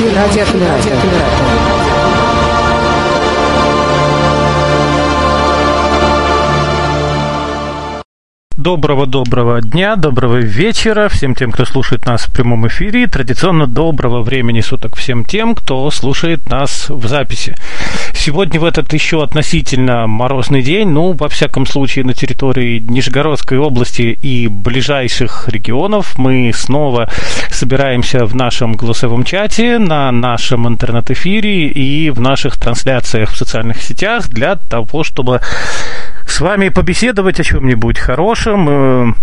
就他接受不了接 Доброго-доброго дня, доброго вечера всем тем, кто слушает нас в прямом эфире. Традиционно доброго времени суток всем тем, кто слушает нас в записи. Сегодня в этот еще относительно морозный день, ну, во всяком случае, на территории Нижегородской области и ближайших регионов мы снова собираемся в нашем голосовом чате, на нашем интернет-эфире и в наших трансляциях в социальных сетях для того, чтобы с вами побеседовать о чем-нибудь хорошем, э,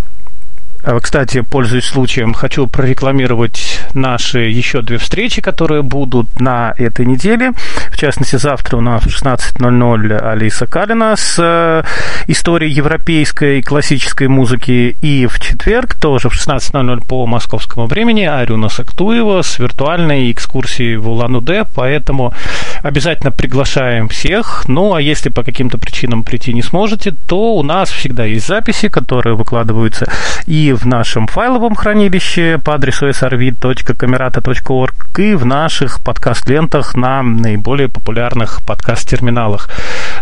кстати, пользуясь случаем, хочу прорекламировать наши еще две встречи, которые будут на этой неделе. В частности, завтра у нас в 16.00 Алиса Калина с э, историей европейской классической музыки. И в четверг, тоже в 16.00 по московскому времени, Арюна Сактуева с виртуальной экскурсией в Улан-Удэ. Поэтому обязательно приглашаем всех. Ну, а если по каким-то причинам прийти не сможете, то у нас всегда есть записи, которые выкладываются и в нашем файловом хранилище по адресу srv.camerata.org и в наших подкаст-лентах на наиболее популярных подкаст-терминалах.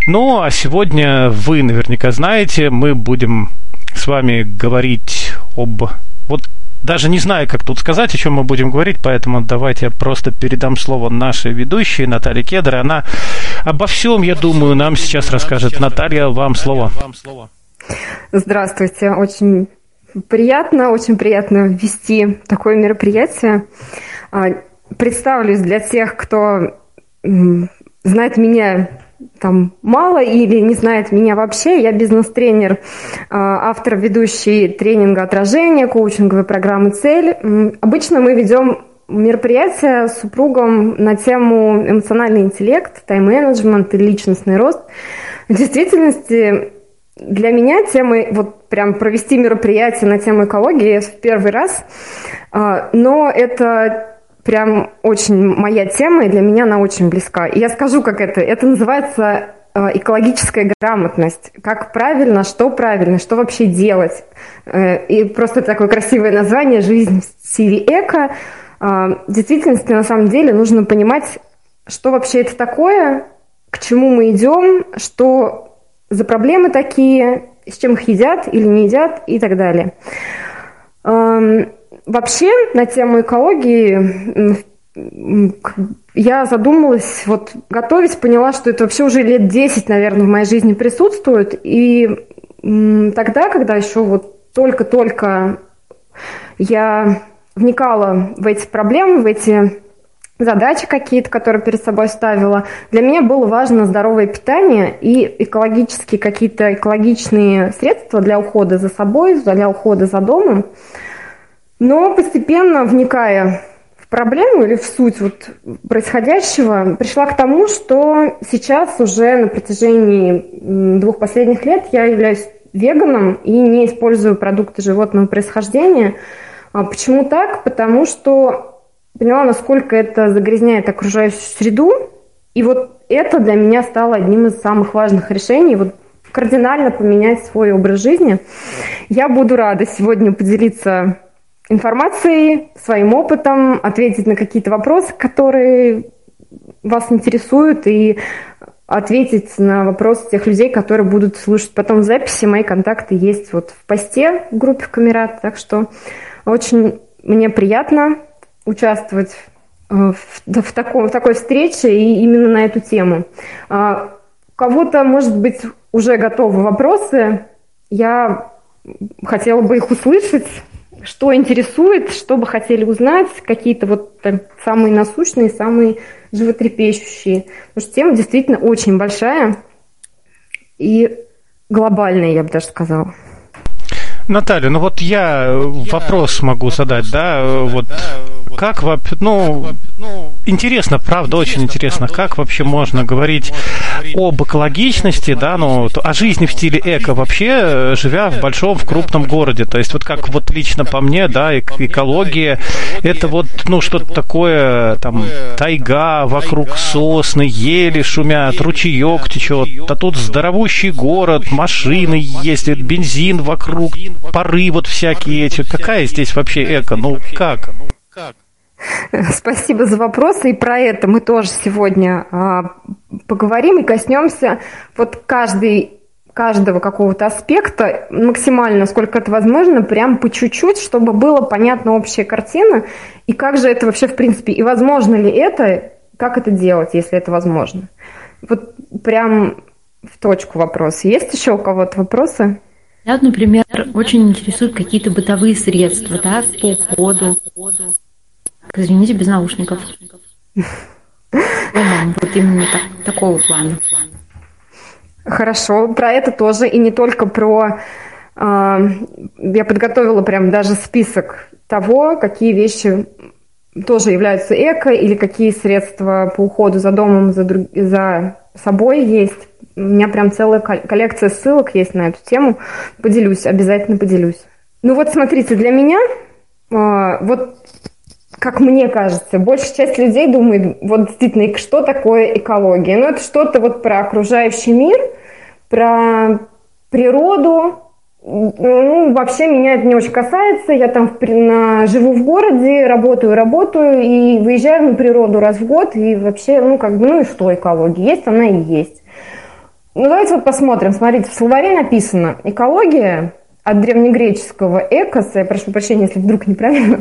Ну, а сегодня вы наверняка знаете, мы будем с вами говорить об... Вот даже не знаю, как тут сказать, о чем мы будем говорить, поэтому давайте я просто передам слово нашей ведущей Наталье Кедр. Она обо всем, я думаю, нам сейчас расскажет. Наталья, вам слово. Здравствуйте. Очень Приятно, очень приятно вести такое мероприятие. А, представлюсь для тех, кто знает меня там мало или не знает меня вообще. Я бизнес-тренер, а, автор, ведущий тренинга отражения, коучинговой программы «Цель». Обычно мы ведем мероприятия с супругом на тему эмоциональный интеллект, тайм-менеджмент и личностный рост. В действительности для меня темой, вот прям провести мероприятие на тему экологии в первый раз, а, но это прям очень моя тема, и для меня она очень близка. И я скажу, как это. Это называется а, экологическая грамотность. Как правильно, что правильно, что вообще делать. Э, и просто такое красивое название «Жизнь в стиле эко». А, в действительности, на самом деле, нужно понимать, что вообще это такое, к чему мы идем, что за проблемы такие, с чем их едят или не едят и так далее. Вообще на тему экологии я задумалась, вот готовясь, поняла, что это вообще уже лет 10, наверное, в моей жизни присутствует. И тогда, когда еще вот только-только я вникала в эти проблемы, в эти задачи какие-то, которые перед собой ставила. Для меня было важно здоровое питание и экологические какие-то экологичные средства для ухода за собой, для ухода за домом. Но постепенно, вникая в проблему или в суть вот происходящего, пришла к тому, что сейчас уже на протяжении двух последних лет я являюсь веганом и не использую продукты животного происхождения. А почему так? Потому что поняла, насколько это загрязняет окружающую среду. И вот это для меня стало одним из самых важных решений. Вот кардинально поменять свой образ жизни. Я буду рада сегодня поделиться информацией, своим опытом, ответить на какие-то вопросы, которые вас интересуют, и ответить на вопросы тех людей, которые будут слушать потом в записи. Мои контакты есть вот в посте в группе в Камерат, так что очень мне приятно участвовать э, в, в, таком, в такой встрече и именно на эту тему. А, у кого-то, может быть, уже готовы вопросы. Я хотела бы их услышать. Что интересует, что бы хотели узнать, какие-то вот самые насущные, самые животрепещущие. Потому что тема действительно очень большая и глобальная, я бы даже сказала. Наталья, ну вот я вопрос могу задать, да, вот как вообще, ну, интересно, правда, очень интересно, как вообще можно говорить об экологичности, да, ну, о жизни в стиле эко вообще, живя в большом, в крупном городе. То есть вот как вот лично по мне, да, экология, это вот, ну, что-то такое, там, тайга, вокруг сосны, ели шумят, ручеек течет, а тут здоровущий город, машины ездят, бензин вокруг, пары вот всякие эти. Какая здесь вообще эко? Ну, как? Спасибо за вопросы. И про это мы тоже сегодня а, поговорим и коснемся вот каждый каждого какого-то аспекта максимально, сколько это возможно, прям по чуть-чуть, чтобы было понятна общая картина, и как же это вообще в принципе, и возможно ли это, как это делать, если это возможно. Вот прям в точку вопрос. Есть еще у кого-то вопросы? Я, например, очень интересуют какие-то бытовые средства, да, по уходу. Извините, без наушников. Вот именно так, такого плана. Хорошо, про это тоже, и не только про... Э, я подготовила прям даже список того, какие вещи тоже являются эко, или какие средства по уходу за домом, за, друг, за собой есть. У меня прям целая коллекция ссылок есть на эту тему. Поделюсь, обязательно поделюсь. Ну вот смотрите, для меня, э, вот как мне кажется, большая часть людей думает, вот действительно, что такое экология? Ну, это что-то вот про окружающий мир, про природу. Ну, вообще меня это не очень касается. Я там на, живу в городе, работаю, работаю и выезжаю на природу раз в год. И вообще, ну, как бы, ну и что экология? Есть она и есть. Ну, давайте вот посмотрим. Смотрите, в словаре написано «экология» от древнегреческого «экос», я прошу прощения, если вдруг неправильно,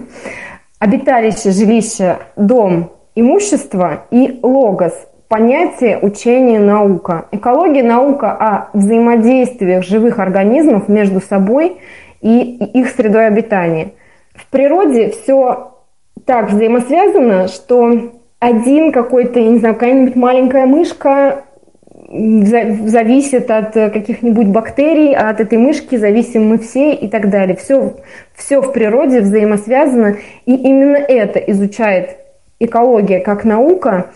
обиталище, жилище, дом, имущество и логос – понятие учения наука. Экология – наука о взаимодействиях живых организмов между собой и их средой обитания. В природе все так взаимосвязано, что один какой-то, я не знаю, какая-нибудь маленькая мышка зависит от каких-нибудь бактерий, а от этой мышки зависим мы все и так далее. Все, все в природе взаимосвязано, и именно это изучает экология как наука.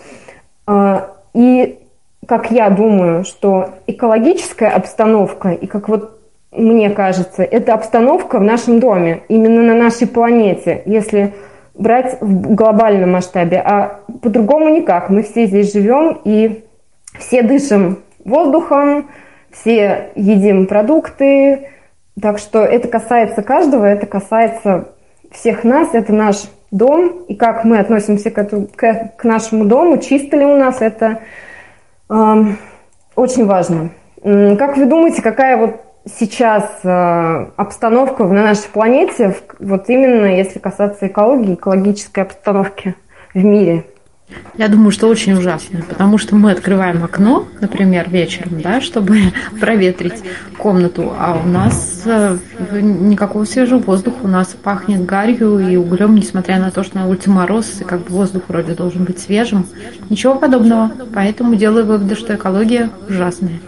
А, и как я думаю, что экологическая обстановка, и как вот мне кажется, это обстановка в нашем доме, именно на нашей планете, если брать в глобальном масштабе, а по-другому никак. Мы все здесь живем, и все дышим воздухом, все едим продукты, так что это касается каждого, это касается всех нас, это наш дом, и как мы относимся к, эту, к, к нашему дому, чисто ли у нас, это э, очень важно. Как вы думаете, какая вот сейчас э, обстановка на нашей планете, вот именно если касаться экологии, экологической обстановки в мире? Я думаю, что очень ужасно, потому что мы открываем окно, например, вечером, да, чтобы проветрить комнату, а у нас э, никакого свежего воздуха, у нас пахнет гарью и углем, несмотря на то, что на улице мороз, и как бы воздух вроде должен быть свежим. Ничего подобного. Поэтому делаю выводы, что экология ужасная.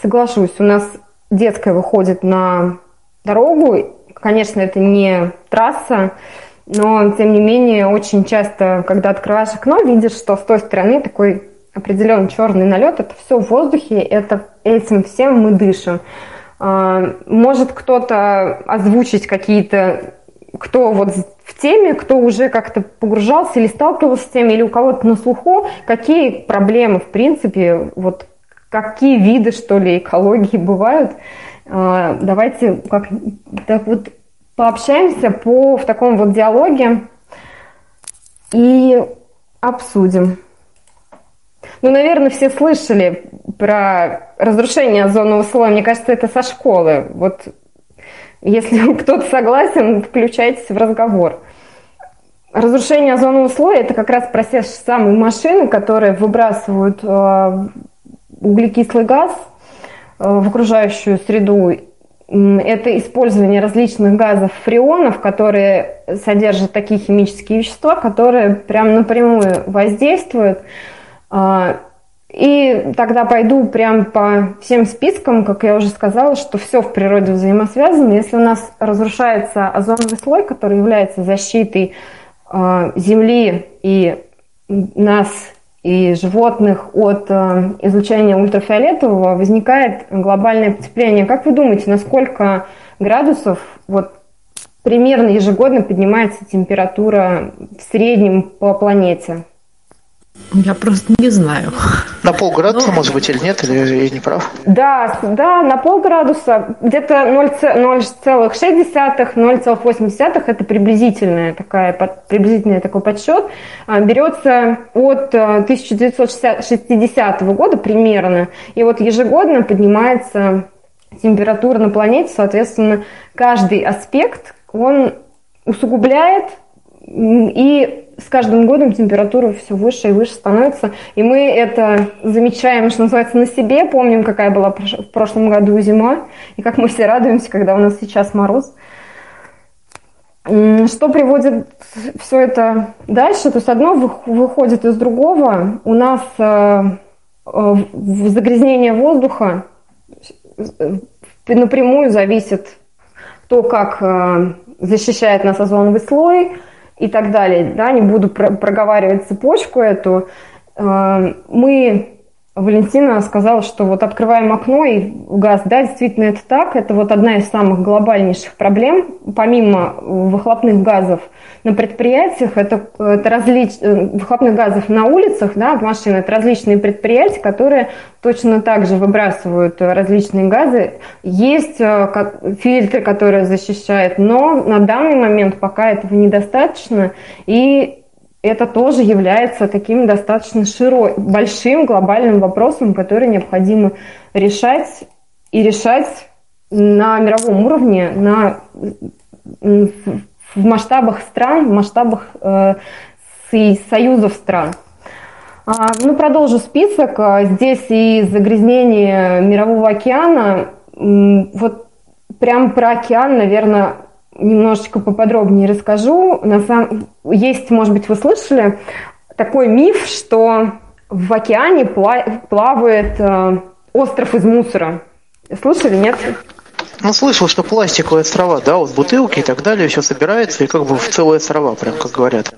Соглашусь. У нас детская выходит на дорогу. Конечно, это не трасса, но, тем не менее, очень часто, когда открываешь окно, видишь, что с той стороны такой определенный черный налет, это все в воздухе, это этим всем мы дышим. А, может кто-то озвучить какие-то, кто вот в теме, кто уже как-то погружался или сталкивался с тем, или у кого-то на слуху, какие проблемы, в принципе, вот какие виды, что ли, экологии бывают. А, давайте как так вот пообщаемся по, в таком вот диалоге и обсудим. Ну, наверное, все слышали про разрушение озонового слоя. Мне кажется, это со школы. Вот если кто-то согласен, включайтесь в разговор. Разрушение озонового слоя – это как раз про те машины, которые выбрасывают э, углекислый газ э, в окружающую среду это использование различных газов фреонов, которые содержат такие химические вещества, которые прям напрямую воздействуют. А, и тогда пойду прям по всем спискам, как я уже сказала, что все в природе взаимосвязано. Если у нас разрушается озоновый слой, который является защитой а, Земли и нас и животных от э, излучения ультрафиолетового возникает глобальное потепление. Как вы думаете, на сколько градусов вот, примерно ежегодно поднимается температура в среднем по планете? Я просто не знаю. На полградуса, Но... может быть, или нет, или я не прав? Да, да, на полградуса. Где-то 0,6-0,8 это приблизительная такая, приблизительный такой подсчет. А, берется от 1960 э, года примерно. И вот ежегодно поднимается температура на планете, соответственно, каждый аспект, он усугубляет и с каждым годом температура все выше и выше становится. И мы это замечаем, что называется, на себе. Помним, какая была в прошлом году зима, и как мы все радуемся, когда у нас сейчас мороз. Что приводит все это дальше? То есть одно выходит из другого. У нас э, э, загрязнение воздуха э, напрямую зависит то, как защищает нас озоновый слой – и так далее. Да, не буду проговаривать цепочку эту. Э, мы Валентина сказала, что вот открываем окно и газ. Да, действительно это так. Это вот одна из самых глобальнейших проблем. Помимо выхлопных газов на предприятиях, это, это различ... Э, выхлопных газов на улицах, да, в машинах, это различные предприятия, которые точно так же выбрасывают различные газы. Есть э, фильтры, которые защищают, но на данный момент пока этого недостаточно. И это тоже является таким достаточно широким, большим глобальным вопросом, который необходимо решать и решать на мировом уровне, на, в масштабах стран, в масштабах э, союзов стран. А, ну, продолжу список. Здесь и загрязнение Мирового океана. Вот прям про океан, наверное, немножечко поподробнее расскажу. На самом... Есть, может быть, вы слышали такой миф, что в океане плавает э, остров из мусора. Слышали, нет? Ну, слышал, что пластиковые острова, да, вот бутылки и так далее, все собирается, и как бы в целые острова, прям как говорят.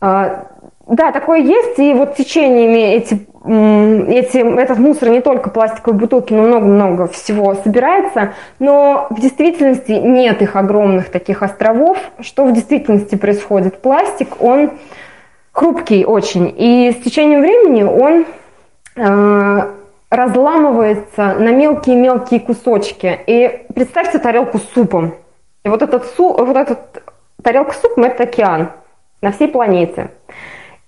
А, да, такое есть, и вот течениями эти эти, этот мусор не только пластиковые бутылки, но много-много всего собирается, но в действительности нет их огромных таких островов. Что в действительности происходит? Пластик, он хрупкий очень, и с течением времени он э, разламывается на мелкие-мелкие кусочки. И представьте тарелку с супом. И вот этот, су, вот этот тарелка с супом – это океан на всей планете.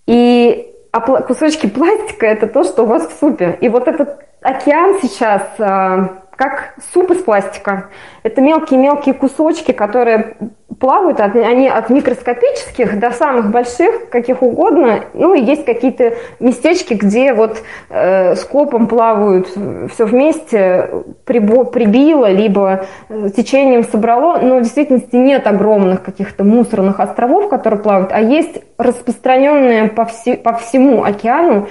И а кусочки пластика это то, что у вас в супе. И вот этот океан сейчас а, как суп из пластика. Это мелкие-мелкие кусочки, которые плавают, от, они от микроскопических до самых больших, каких угодно. Ну и есть какие-то местечки, где вот э, скопом плавают все вместе, прибо, прибило, либо э, течением собрало. Но в действительности нет огромных каких-то мусорных островов, которые плавают, а есть распространенная по, все, по всему океану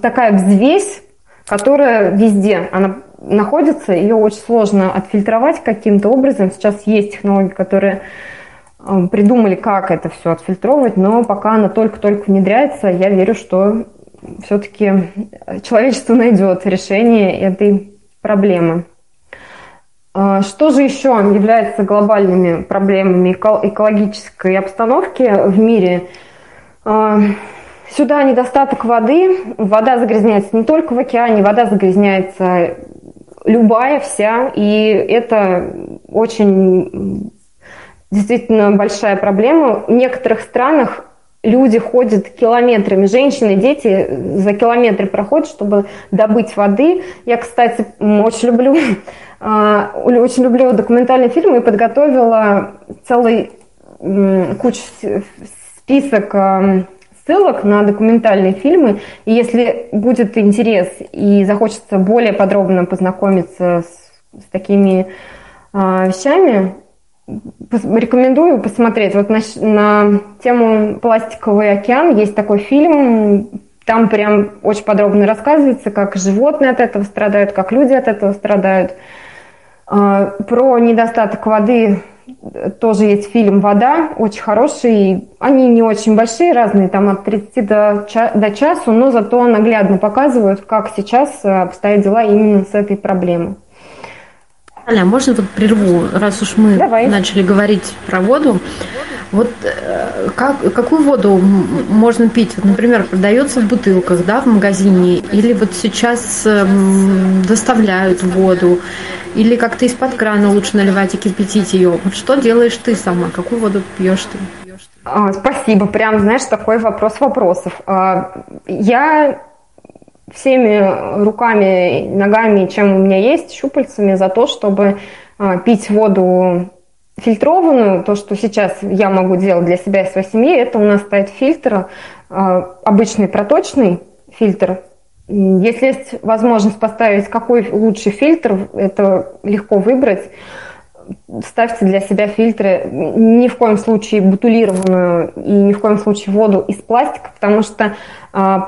такая взвесь, которая везде, она находится, ее очень сложно отфильтровать каким-то образом. Сейчас есть технологии, которые э, придумали, как это все отфильтровывать, но пока она только-только внедряется, я верю, что все-таки человечество найдет решение этой проблемы. Э, что же еще является глобальными проблемами экологической обстановки в мире? Э, сюда недостаток воды. Вода загрязняется не только в океане, вода загрязняется любая вся, и это очень действительно большая проблема. В некоторых странах люди ходят километрами, женщины, дети за километры проходят, чтобы добыть воды. Я, кстати, очень люблю, а, очень люблю документальные фильмы и подготовила целый кучу список ссылок на документальные фильмы. И если будет интерес и захочется более подробно познакомиться с, с такими э, вещами, рекомендую посмотреть. Вот на, на тему «Пластиковый океан» есть такой фильм, там прям очень подробно рассказывается, как животные от этого страдают, как люди от этого страдают. А, про недостаток воды тоже есть фильм «Вода», очень хороший. Они не очень большие, разные, там от 30 до, до часу, но зато наглядно показывают, как сейчас э, обстоят дела именно с этой проблемой. Аля, можно вот прерву, раз уж мы Давай. начали говорить про воду. Вот э, как, какую воду можно пить? Вот, например, продается в бутылках, да, в магазине, или вот сейчас эм, доставляют воду, или как-то из-под крана лучше наливать и кипятить ее. Вот что делаешь ты сама? Какую воду пьешь ты? А, спасибо. Прям, знаешь, такой вопрос вопросов. А, я всеми руками, ногами, чем у меня есть, щупальцами за то, чтобы а, пить воду фильтрованную, то, что сейчас я могу делать для себя и своей семьи, это у нас стоит фильтр, обычный проточный фильтр. Если есть возможность поставить какой лучший фильтр, это легко выбрать ставьте для себя фильтры, ни в коем случае бутулированную и ни в коем случае воду из пластика, потому что э,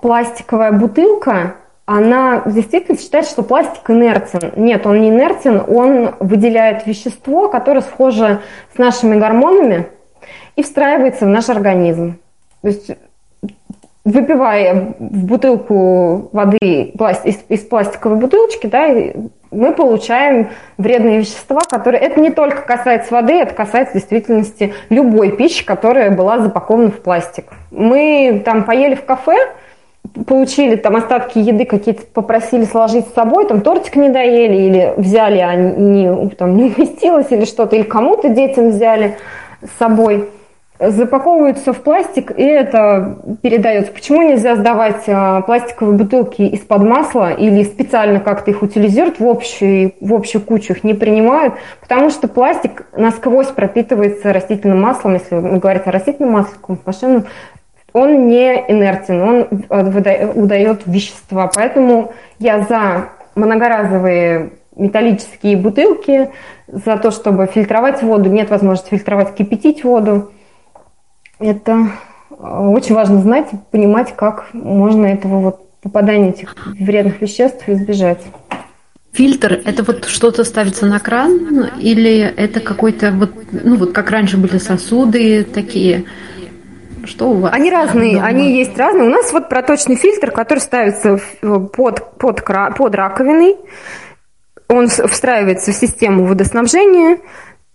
пластиковая бутылка, она действительно считает, что пластик инертен. Нет, он не инертен, он выделяет вещество, которое схоже с нашими гормонами и встраивается в наш организм. То есть выпивая в бутылку воды из, из пластиковой бутылочки, да, мы получаем вредные вещества, которые... Это не только касается воды, это касается в действительности любой пищи, которая была запакована в пластик. Мы там поели в кафе, получили там остатки еды какие-то, попросили сложить с собой, там тортик не доели, или взяли, а не, там, не уместилось, или что-то, или кому-то детям взяли с собой – запаковываются в пластик, и это передается. Почему нельзя сдавать а, пластиковые бутылки из-под масла или специально как-то их утилизируют в общую, в общую кучу, их не принимают? Потому что пластик насквозь пропитывается растительным маслом, если мы говорим о растительном масле, машину, он не инертен, он удает вещества. Поэтому я за многоразовые металлические бутылки, за то, чтобы фильтровать воду, нет возможности фильтровать, кипятить воду. Это а, очень важно знать, понимать, как можно этого вот попадания этих вредных веществ избежать. Фильтр – это вот что-то ставится на кран или это какой-то вот, ну вот как раньше были сосуды такие? Что у вас? Они разные, дома? они есть разные. У нас вот проточный фильтр, который ставится под, под, под раковиной. Он встраивается в систему водоснабжения,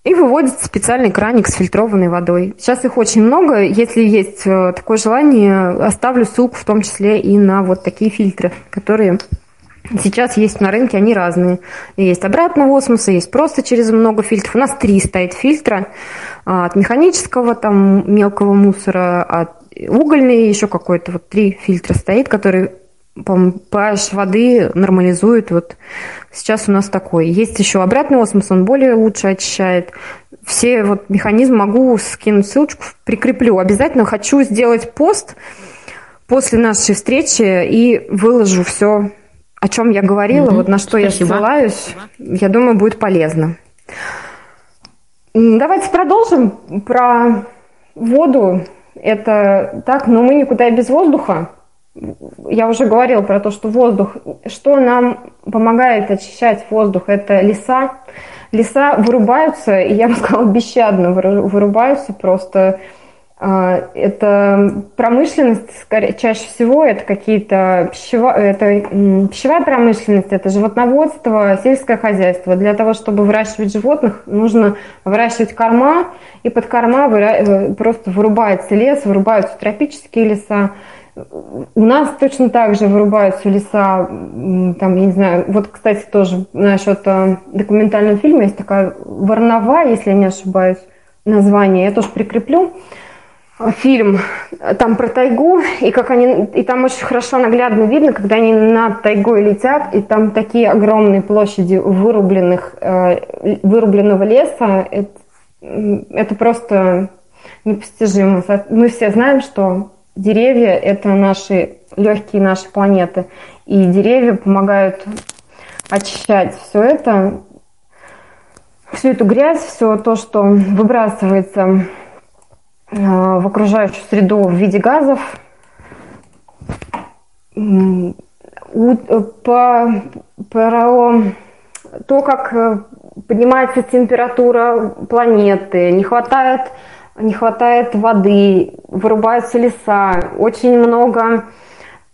и выводится специальный краник с фильтрованной водой. Сейчас их очень много. Если есть э, такое желание, оставлю ссылку в том числе и на вот такие фильтры, которые сейчас есть на рынке, они разные. Есть обратного осмоса, есть просто через много фильтров. У нас три стоит фильтра а, от механического там мелкого мусора, от угольный, еще какой-то вот три фильтра стоит, которые pH воды нормализует. Вот сейчас у нас такой. Есть еще обратный осмос, он более лучше очищает. Все вот механизмы могу скинуть ссылочку, прикреплю. Обязательно хочу сделать пост после нашей встречи и выложу все, о чем я говорила, mm-hmm. вот на что Спасибо. я ссылаюсь. Я думаю, будет полезно. Давайте продолжим про воду. Это так, но мы никуда без воздуха я уже говорила про то, что воздух, что нам помогает очищать воздух, это леса. Леса вырубаются, и я бы сказала, бесщадно вырубаются просто. А, это промышленность, скорее, чаще всего это какие-то пищева, это пищевая промышленность, это животноводство, сельское хозяйство. Для того, чтобы выращивать животных, нужно выращивать корма, и под корма э, просто вырубается лес, вырубаются тропические леса. У нас точно так же вырубаются леса, там, я не знаю, вот, кстати, тоже насчет э, документального фильма есть такая «Варнова», если я не ошибаюсь, название, я тоже прикреплю фильм там про тайгу, и как они, и там очень хорошо наглядно видно, когда они над тайгой летят, и там такие огромные площади вырубленных, э, вырубленного леса, это, это просто непостижимо. Мы все знаем, что Деревья – это наши легкие нашей планеты. И деревья помогают очищать все это, всю эту грязь, все то, что выбрасывается в окружающую среду в виде газов. По, про то, как э, поднимается температура планеты, не хватает не хватает воды, вырубаются леса, очень много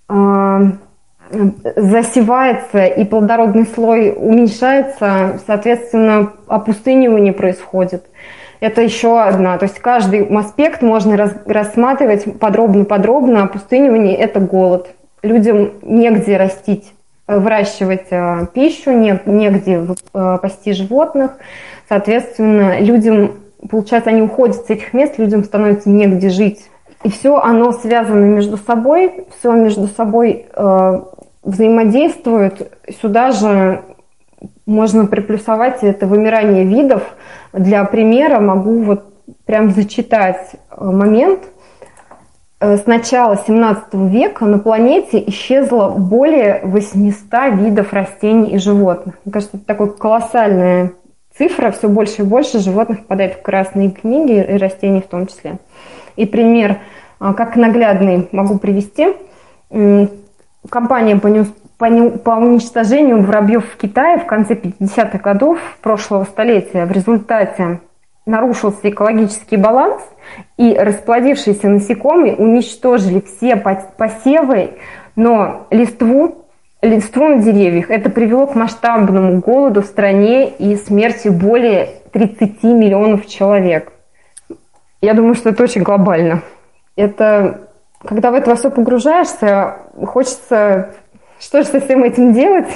э, засевается и плодородный слой уменьшается, соответственно, опустынивание происходит. Это еще одна. То есть каждый аспект можно рассматривать подробно-подробно. Опустынивание – это голод. Людям негде растить, э, выращивать э, пищу, негде э, пасти животных. Соответственно, людям, получается, они уходят с этих мест, людям становится негде жить. И все оно связано между собой, все между собой взаимодействует. Сюда же можно приплюсовать это вымирание видов. Для примера могу вот прям зачитать э, момент. Э, с начала 17 века на планете исчезло более 800 видов растений и животных. Мне кажется, это такая колоссальная цифра. Все больше и больше животных попадает в красные книги и растений в том числе. И пример, э, как наглядный, могу привести. Компания по, по, по уничтожению воробьев в Китае в конце 50-х годов прошлого столетия в результате нарушился экологический баланс, и расплодившиеся насекомые уничтожили все посевы, но листву, листву на деревьях. Это привело к масштабному голоду в стране и смерти более 30 миллионов человек. Я думаю, что это очень глобально. Это когда в это все погружаешься, хочется что же со всем этим делать,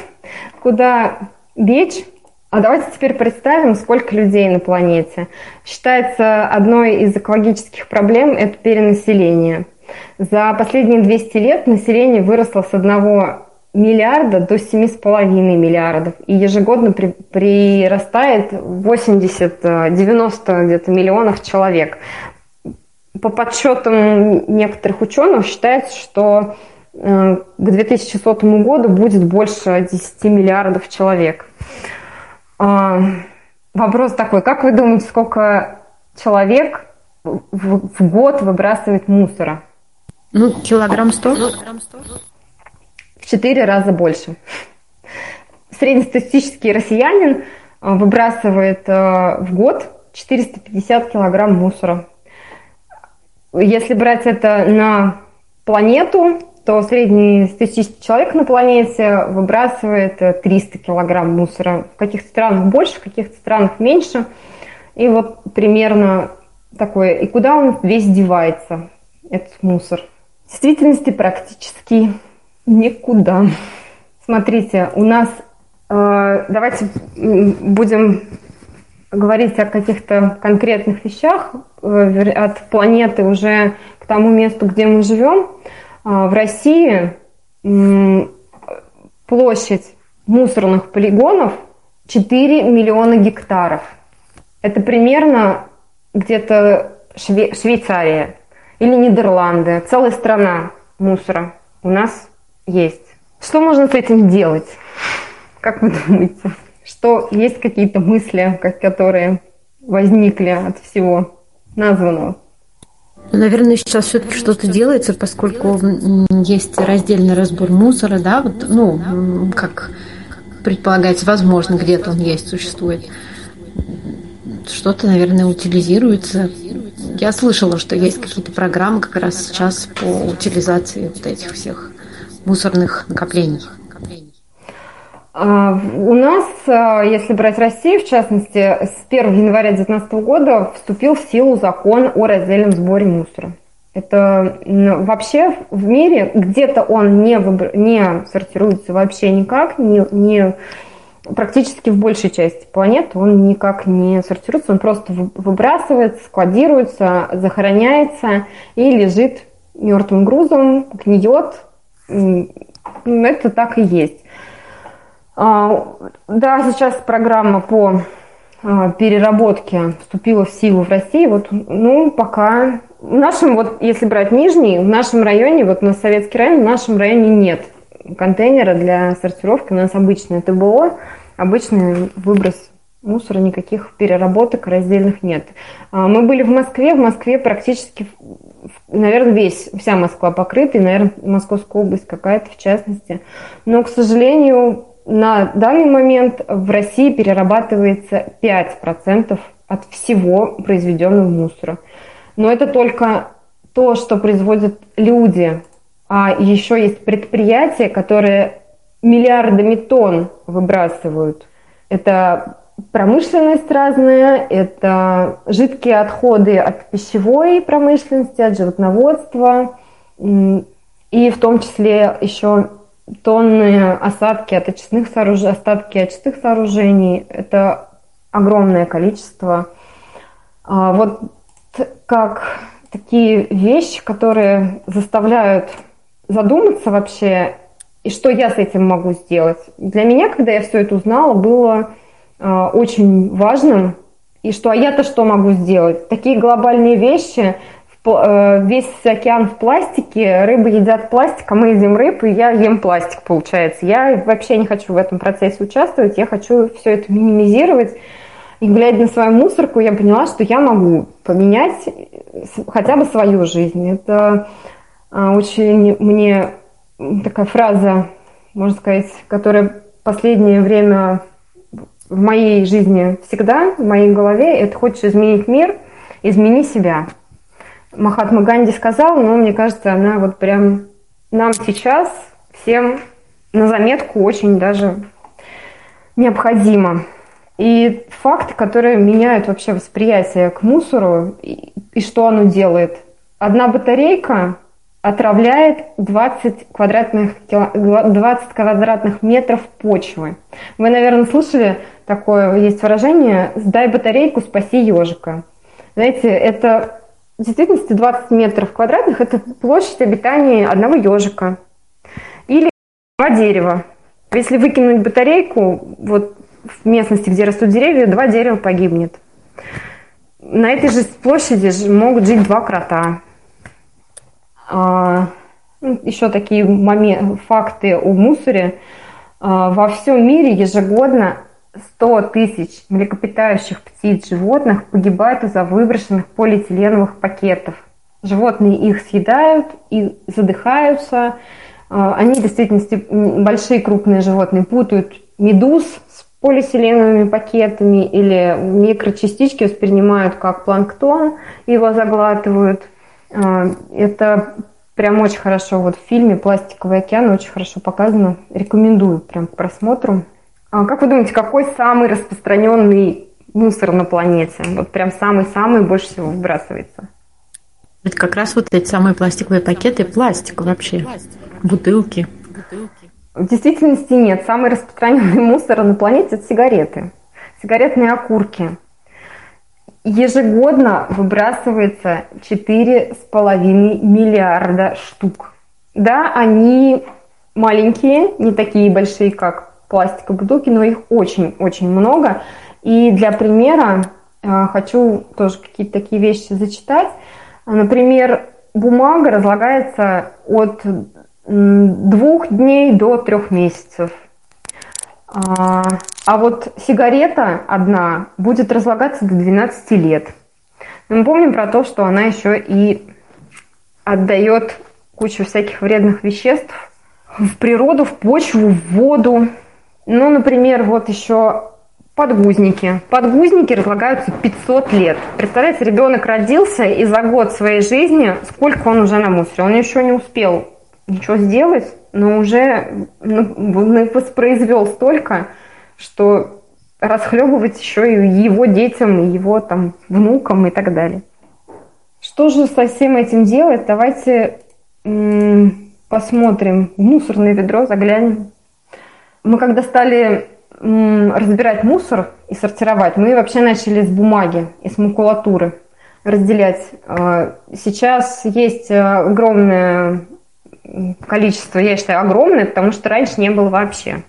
куда бечь. А давайте теперь представим, сколько людей на планете. Считается одной из экологических проблем – это перенаселение. За последние 200 лет население выросло с 1 миллиарда до 7,5 миллиардов. И ежегодно при, прирастает 80-90 где-то миллионов человек по подсчетам некоторых ученых считается, что э, к 2100 году будет больше 10 миллиардов человек. А, вопрос такой, как вы думаете, сколько человек в, год выбрасывает мусора? Ну, килограмм сто. В четыре раза больше. Среднестатистический россиянин э, выбрасывает э, в год 450 килограмм мусора. Если брать это на планету, то средний статистический человек на планете выбрасывает 300 килограмм мусора. В каких-то странах больше, в каких-то странах меньше. И вот примерно такое. И куда он весь девается, этот мусор? В действительности практически никуда. Смотрите, у нас, э, давайте будем говорить о каких-то конкретных вещах э, от планеты уже к тому месту, где мы живем. А, в России площадь мусорных полигонов 4 миллиона гектаров. Это примерно где-то Шве- Швейцария или Нидерланды. Целая страна мусора у нас есть. Что можно с этим делать? Как вы думаете? что есть какие-то мысли, которые возникли от всего названного? Ну, наверное, сейчас все-таки что-то делается, поскольку есть раздельный разбор мусора, да, вот, ну, как предполагается, возможно, где-то он есть, существует. Что-то, наверное, утилизируется. Я слышала, что есть какие-то программы как раз сейчас по утилизации вот этих всех мусорных накоплений. А, у нас, а, если брать Россию, в частности, с 1 января 2019 года вступил в силу закон о раздельном сборе мусора. Это вообще в мире где-то он не, выбор, не сортируется вообще никак, не, не, практически в большей части планеты он никак не сортируется, он просто выбрасывается, складируется, захороняется и лежит мертвым грузом, гниет. Это так и есть. А, да, сейчас программа по а, переработке вступила в силу в России. Вот, ну, пока в нашем, вот если брать Нижний, в нашем районе, вот на Советский район, в нашем районе нет контейнера для сортировки. У нас обычное ТБО, обычный выброс мусора, никаких переработок раздельных нет. А, мы были в Москве, в Москве практически, наверное, весь, вся Москва покрыта, и, наверное, Московская область какая-то в частности. Но, к сожалению, на данный момент в России перерабатывается 5% от всего произведенного мусора. Но это только то, что производят люди А еще есть предприятия, которые миллиардами тонн выбрасывают. Это промышленность разная, это жидкие отходы от пищевой промышленности, от животноводства, и в том числе еще тонны осадки от очистных сооружений, остатки очистных сооружений. Это огромное количество. А вот как такие вещи, которые заставляют задуматься вообще, и что я с этим могу сделать. Для меня, когда я все это узнала, было э, очень важным, и что, а я-то что могу сделать? Такие глобальные вещи, весь океан в пластике, рыбы едят пластик, а мы едим рыбу, и я ем пластик, получается. Я вообще не хочу в этом процессе участвовать, я хочу все это минимизировать. И глядя на свою мусорку, я поняла, что я могу поменять хотя бы свою жизнь. Это а, очень мне такая фраза, можно сказать, которая последнее время в моей жизни всегда, в моей голове, это хочешь изменить мир, измени себя. Махатма Ганди сказал, но мне кажется, она вот прям нам сейчас всем на заметку очень даже необходима. И факты, которые меняют вообще восприятие к мусору и, и что оно делает. Одна батарейка отравляет 20 квадратных, 20 квадратных метров почвы. Вы, наверное, слышали такое, есть выражение «сдай батарейку, спаси ежика». Знаете, это в действительности 20 метров квадратных – это площадь обитания одного ежика или два дерева. Если выкинуть батарейку, вот в местности, где растут деревья, два дерева погибнет. На этой же площади могут жить два крота. А, ну, еще такие момент, факты о мусоре. А, во всем мире ежегодно 100 тысяч млекопитающих птиц, животных погибают из-за выброшенных полиэтиленовых пакетов. Животные их съедают и задыхаются. А, они в действительности, большие крупные животные, путают медуз с полиэтиленовыми пакетами или микрочастички воспринимают как планктон, его заглатывают. А, это прям очень хорошо вот в фильме «Пластиковый океан» очень хорошо показано. Рекомендую прям к просмотру. А как вы думаете, какой самый распространенный мусор на планете? Вот прям самый-самый больше всего выбрасывается. Это как раз вот эти самые пластиковые пакеты, пластик вообще, бутылки. В действительности нет. Самый распространенный мусор на планете – это сигареты. Сигаретные окурки. Ежегодно выбрасывается 4,5 миллиарда штук. Да, они маленькие, не такие большие, как пластиковые бутылки, но их очень-очень много. И для примера э, хочу тоже какие-то такие вещи зачитать. Например, бумага разлагается от двух дней до трех месяцев. А, а вот сигарета одна будет разлагаться до 12 лет. Но мы помним про то, что она еще и отдает кучу всяких вредных веществ в природу, в почву, в воду. Ну, например, вот еще подгузники. Подгузники разлагаются 500 лет. Представляете, ребенок родился, и за год своей жизни сколько он уже намусорил. Он еще не успел ничего сделать, но уже ну, воспроизвел столько, что расхлебывать еще и его детям, и его там внукам и так далее. Что же со всем этим делать? Давайте посмотрим в мусорное ведро, заглянем. Мы когда стали разбирать мусор и сортировать, мы вообще начали с бумаги и с макулатуры разделять. А, сейчас есть огромное количество, я считаю, огромное, потому что раньше не было вообще.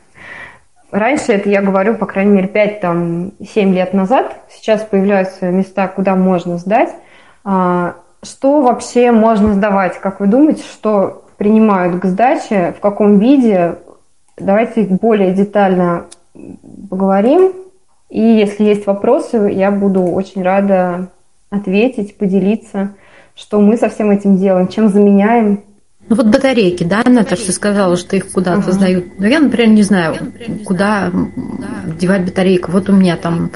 Раньше, это я говорю, по крайней мере, 5-7 лет назад, сейчас появляются места, куда можно сдать. А, что вообще можно сдавать? Как вы думаете, что принимают к сдаче, в каком виде, Давайте более детально поговорим. И если есть вопросы, я буду очень рада ответить, поделиться, что мы со всем этим делаем, чем заменяем. Ну вот батарейки, да, Наташа сказала, что их куда-то ага. сдают. Но я, например, не знаю, куда девать батарейку. Вот у меня там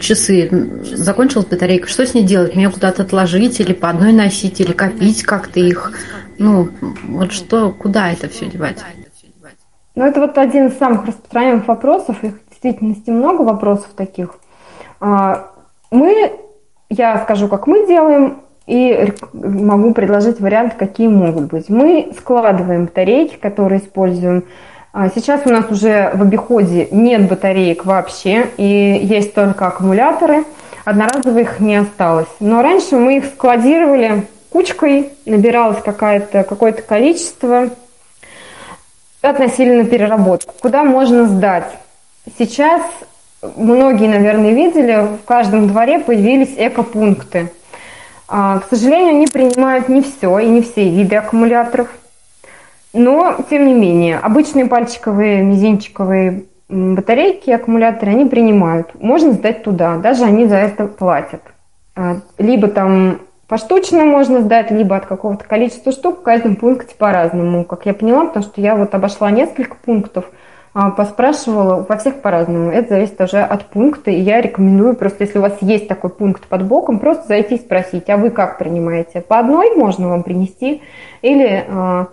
часы, закончилась батарейка, что с ней делать? Мне куда-то отложить или по одной носить, или копить как-то их? Ну, вот что, куда это все девать? Ну, это вот один из самых распространяемых вопросов. Их в действительности много вопросов таких. А, мы, я скажу, как мы делаем, и могу предложить варианты, какие могут быть. Мы складываем батарейки, которые используем. А, сейчас у нас уже в обиходе нет батареек вообще, и есть только аккумуляторы. Одноразовых не осталось. Но раньше мы их складировали кучкой, набиралось какое-то какое количество, относили на переработку. Куда можно сдать? Сейчас многие, наверное, видели, в каждом дворе появились экопункты. А, к сожалению, они принимают не все и не все виды аккумуляторов. Но, тем не менее, обычные пальчиковые, мизинчиковые батарейки, аккумуляторы, они принимают. Можно сдать туда, даже они за это платят. А, либо там поштучно можно сдать, либо от какого-то количества штук в каждом пункте по-разному. Как я поняла, потому что я вот обошла несколько пунктов – а, поспрашивала, во всех по-разному. Это зависит уже от пункта, и я рекомендую просто, если у вас есть такой пункт под боком, просто зайти и спросить, а вы как принимаете? По одной можно вам принести или э,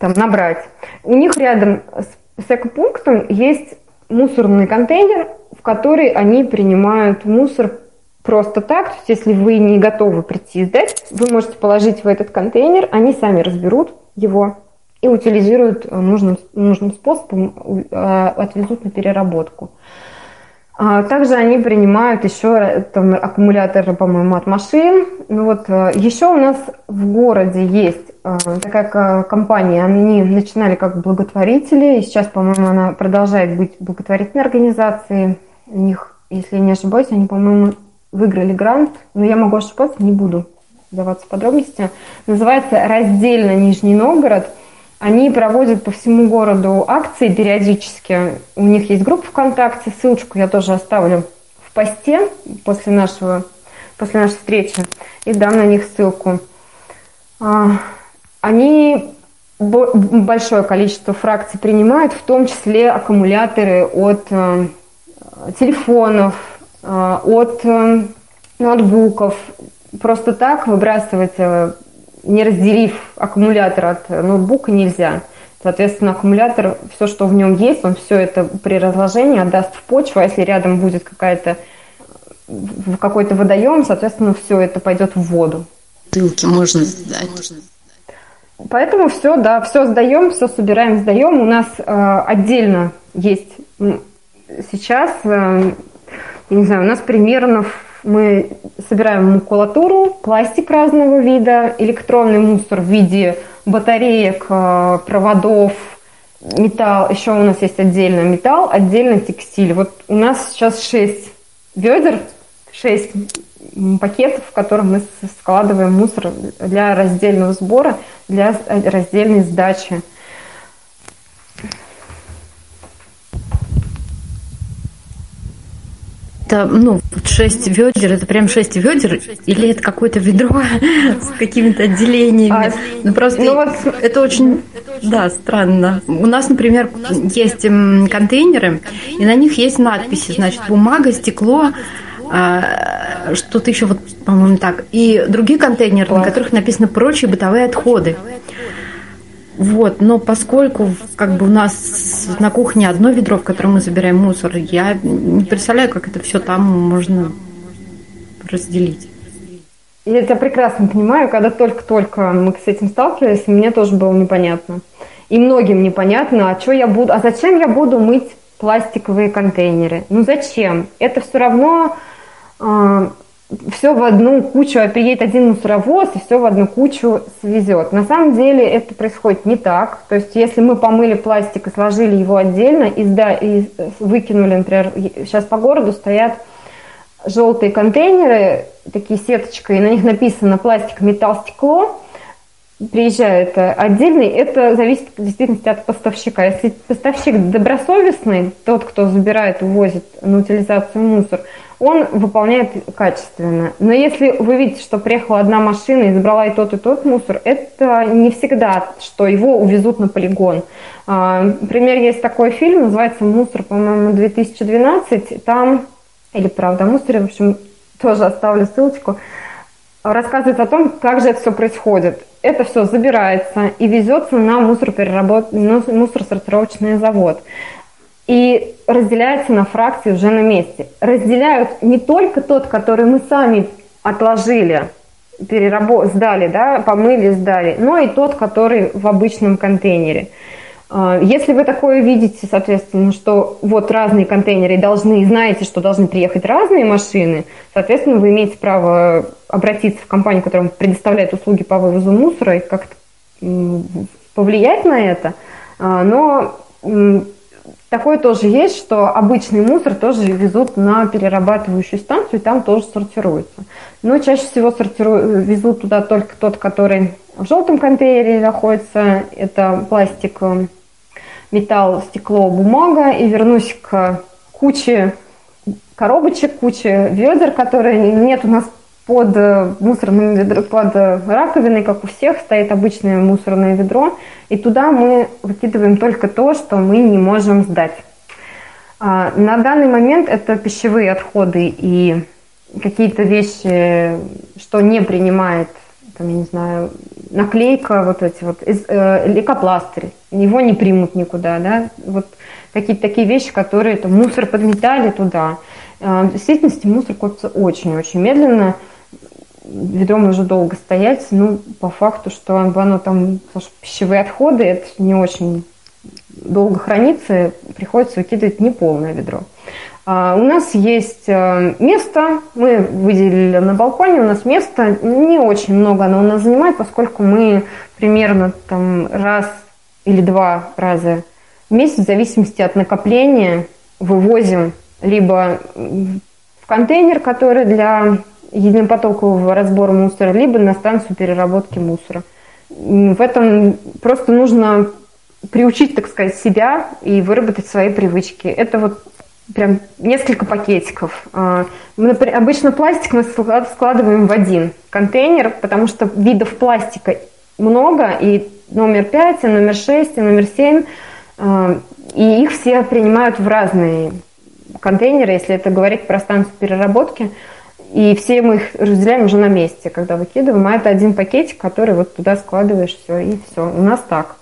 там набрать. У них рядом с, с экопунктом есть мусорный контейнер, в который они принимают мусор просто так. То есть, если вы не готовы прийти сдать, вы можете положить в этот контейнер, они сами разберут его и утилизируют э, нужным, нужным способом, э, отвезут на переработку. А также они принимают еще э, там, аккумуляторы, по-моему, от машин. Ну вот, еще у нас в городе есть такая компания, они начинали как благотворители, и сейчас, по-моему, она продолжает быть благотворительной организацией. У них, если не ошибаюсь, они, по-моему, выиграли грант, но я могу ошибаться, не буду даваться подробности. Называется «Раздельно Нижний Новгород». Они проводят по всему городу акции периодически. У них есть группа ВКонтакте, ссылочку я тоже оставлю в посте после нашего после нашей встречи и дам на них ссылку. А, они большое количество фракций принимают, в том числе аккумуляторы от э, телефонов, от э, ноутбуков. Просто так выбрасывать не разделив аккумулятор от ноутбука, нельзя. Соответственно, аккумулятор, все, что в нем есть, он все это при разложении отдаст в почву, а если рядом будет какая-то какой-то водоем, соответственно, все это пойдет в воду. Бутылки можно сдать. Поэтому все, да, все сдаем, все собираем, сдаем. У нас э, отдельно есть сейчас, э, не знаю, у нас примерно мы собираем макулатуру, пластик разного вида, электронный мусор в виде батареек, э, проводов, металл. Еще у нас есть отдельно металл, отдельно текстиль. Вот у нас сейчас 6 ведер, 6 пакетов, в которых мы складываем мусор для раздельного сбора, для раздельной сдачи. Это, ну, шесть ведер, это прям шесть ведер, или это какое-то ведро с какими-то отделениями? А, ну, просто ну, вот... это очень, да, странно. У нас, например, есть контейнеры, и на них есть надписи, значит, бумага, стекло, а, что-то еще, вот, по-моему, так. И другие контейнеры, на которых написано прочие бытовые отходы. Вот, но поскольку как бы у нас на кухне одно ведро, в котором мы забираем мусор, я не представляю, как это все там можно разделить. Я это прекрасно понимаю, когда только-только мы с этим сталкивались, мне тоже было непонятно. И многим непонятно, а что я буду, а зачем я буду мыть пластиковые контейнеры? Ну зачем? Это все равно а, все в одну кучу, а приедет один мусоровоз и все в одну кучу свезет. На самом деле это происходит не так. То есть если мы помыли пластик и сложили его отдельно и, да, и выкинули, например, сейчас по городу стоят желтые контейнеры, такие сеточкой, и на них написано пластик, металл, стекло, приезжает отдельный, это зависит в действительности от поставщика. Если поставщик добросовестный, тот, кто забирает, увозит на утилизацию мусор, он выполняет качественно. Но если вы видите, что приехала одна машина и забрала и тот, и тот мусор, это не всегда, что его увезут на полигон. А, например, есть такой фильм, называется «Мусор», по-моему, 2012. Там, или «Правда о мусоре», в общем, тоже оставлю ссылочку. Рассказывает о том, как же это все происходит. Это все забирается и везется на мусоропереработ... мусоросортировочный завод. И разделяется на фракции уже на месте. Разделяют не только тот, который мы сами отложили, переработ... сдали, да, помыли, сдали, но и тот, который в обычном контейнере. А, если вы такое видите, соответственно, что вот разные контейнеры должны, знаете, что должны приехать разные машины, соответственно, вы имеете право обратиться в компанию, которая предоставляет услуги по вывозу мусора и как-то повлиять на это. А, но такое тоже есть, что обычный мусор тоже везут на перерабатывающую станцию, и там тоже сортируется. Но чаще всего сортируют, везут туда только тот, который в желтом контейнере находится. Это пластик металл, стекло, бумага и вернусь к куче коробочек, куче ведер, которые нет у нас под мусорным ведром, под раковиной, как у всех, стоит обычное мусорное ведро, и туда мы выкидываем только то, что мы не можем сдать. А, на данный момент это пищевые отходы и какие-то вещи, что не принимает там, я не знаю, наклейка, вот эти вот, э, лейкопластырь, его не примут никуда, да, вот какие-то такие вещи, которые там, мусор подметали туда. Э, в действительности мусор копится очень-очень медленно, ведро может долго стоять, ну, по факту, что оно там, пищевые отходы, это не очень долго хранится, приходится выкидывать неполное ведро. А, у нас есть э, место, мы выделили на балконе, у нас место, не очень много оно у нас занимает, поскольку мы примерно там раз или два раза в месяц, в зависимости от накопления, вывозим либо в контейнер, который для единопотокового разбора мусора, либо на станцию переработки мусора. В этом просто нужно приучить, так сказать, себя и выработать свои привычки. Это вот прям несколько пакетиков. А, мы, обычно пластик мы складываем в один контейнер, потому что видов пластика много, и номер 5, и номер 6, и номер 7, а, и их все принимают в разные контейнеры, если это говорить про станцию переработки. И все мы их разделяем уже на месте, когда выкидываем. А это один пакетик, который вот туда складываешь, все, и все. У нас так.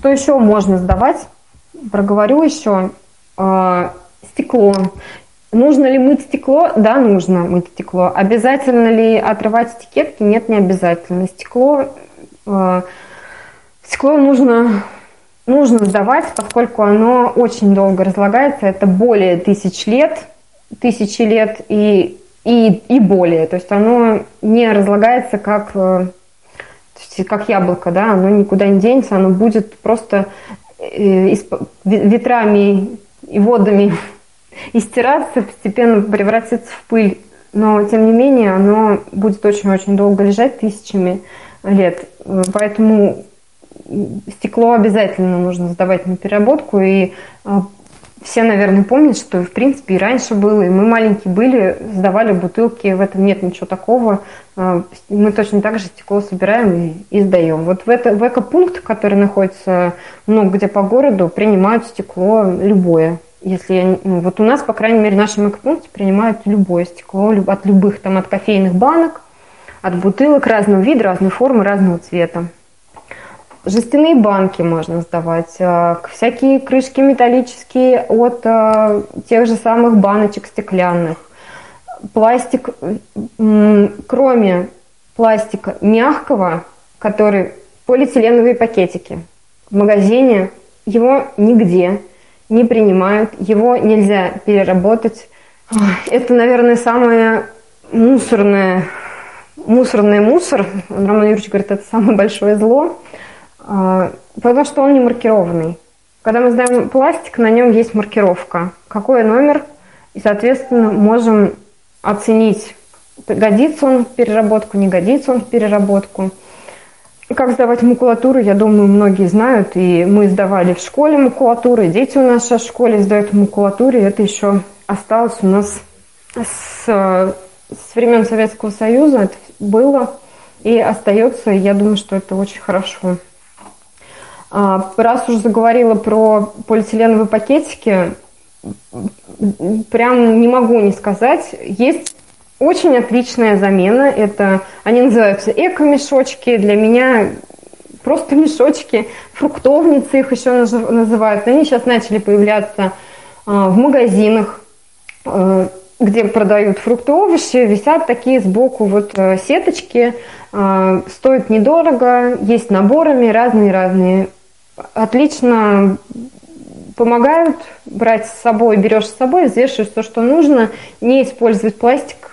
Что еще можно сдавать? Проговорю еще. А, стекло. Нужно ли мыть стекло? Да, нужно мыть стекло. Обязательно ли отрывать этикетки? Нет, не обязательно. Стекло, а, стекло нужно, нужно сдавать, поскольку оно очень долго разлагается. Это более тысяч лет, тысячи лет и, и, и более. То есть оно не разлагается как э, как яблоко, да, оно никуда не денется, оно будет просто э, ветрами и водами истираться, постепенно превратиться в пыль. Но, тем не менее, оно будет очень-очень долго лежать, тысячами лет. Поэтому стекло обязательно нужно сдавать на переработку. И а, все, наверное, помнят, что, в принципе, и раньше было, и мы маленькие были, сдавали бутылки, в этом нет ничего такого. А, мы точно так же стекло собираем и, и сдаем. Вот в, это, в экопункт, который находится много где по городу, принимают стекло любое. Если ну, вот у нас, по крайней мере, в нашем экопункте принимают любое стекло от любых, там, от кофейных банок, от бутылок разного вида, разной формы, разного цвета. Жестяные банки можно сдавать, э, всякие крышки металлические от э, тех же самых баночек стеклянных. Пластик, кроме пластика мягкого, который полиэтиленовые пакетики. В магазине его нигде не принимают, его нельзя переработать. Это, наверное, самое мусорное, мусорный мусор. Роман Юрьевич говорит, это самое большое зло. А, потому что он не маркированный. Когда мы сдаем пластик, на нем есть маркировка. Какой номер? И, соответственно, можем оценить, годится он в переработку, не годится он в переработку. Как сдавать макулатуру, я думаю, многие знают. И мы сдавали в школе макулатуру, и дети у нас в школе сдают макулатуру. И это еще осталось у нас с, с времен Советского Союза. Это было и остается. Я думаю, что это очень хорошо. А, раз уже заговорила про полиэтиленовые пакетики, прям не могу не сказать. Есть очень отличная замена. Это, они называются эко-мешочки. Для меня просто мешочки. Фруктовницы их еще называют. Они сейчас начали появляться а, в магазинах, а, где продают фрукты, овощи. Висят такие сбоку вот э, сеточки. Стоят недорого. Есть наборами разные-разные. Отлично помогают брать с собой, берешь с собой, взвешиваешь то, что нужно, не использовать пластик.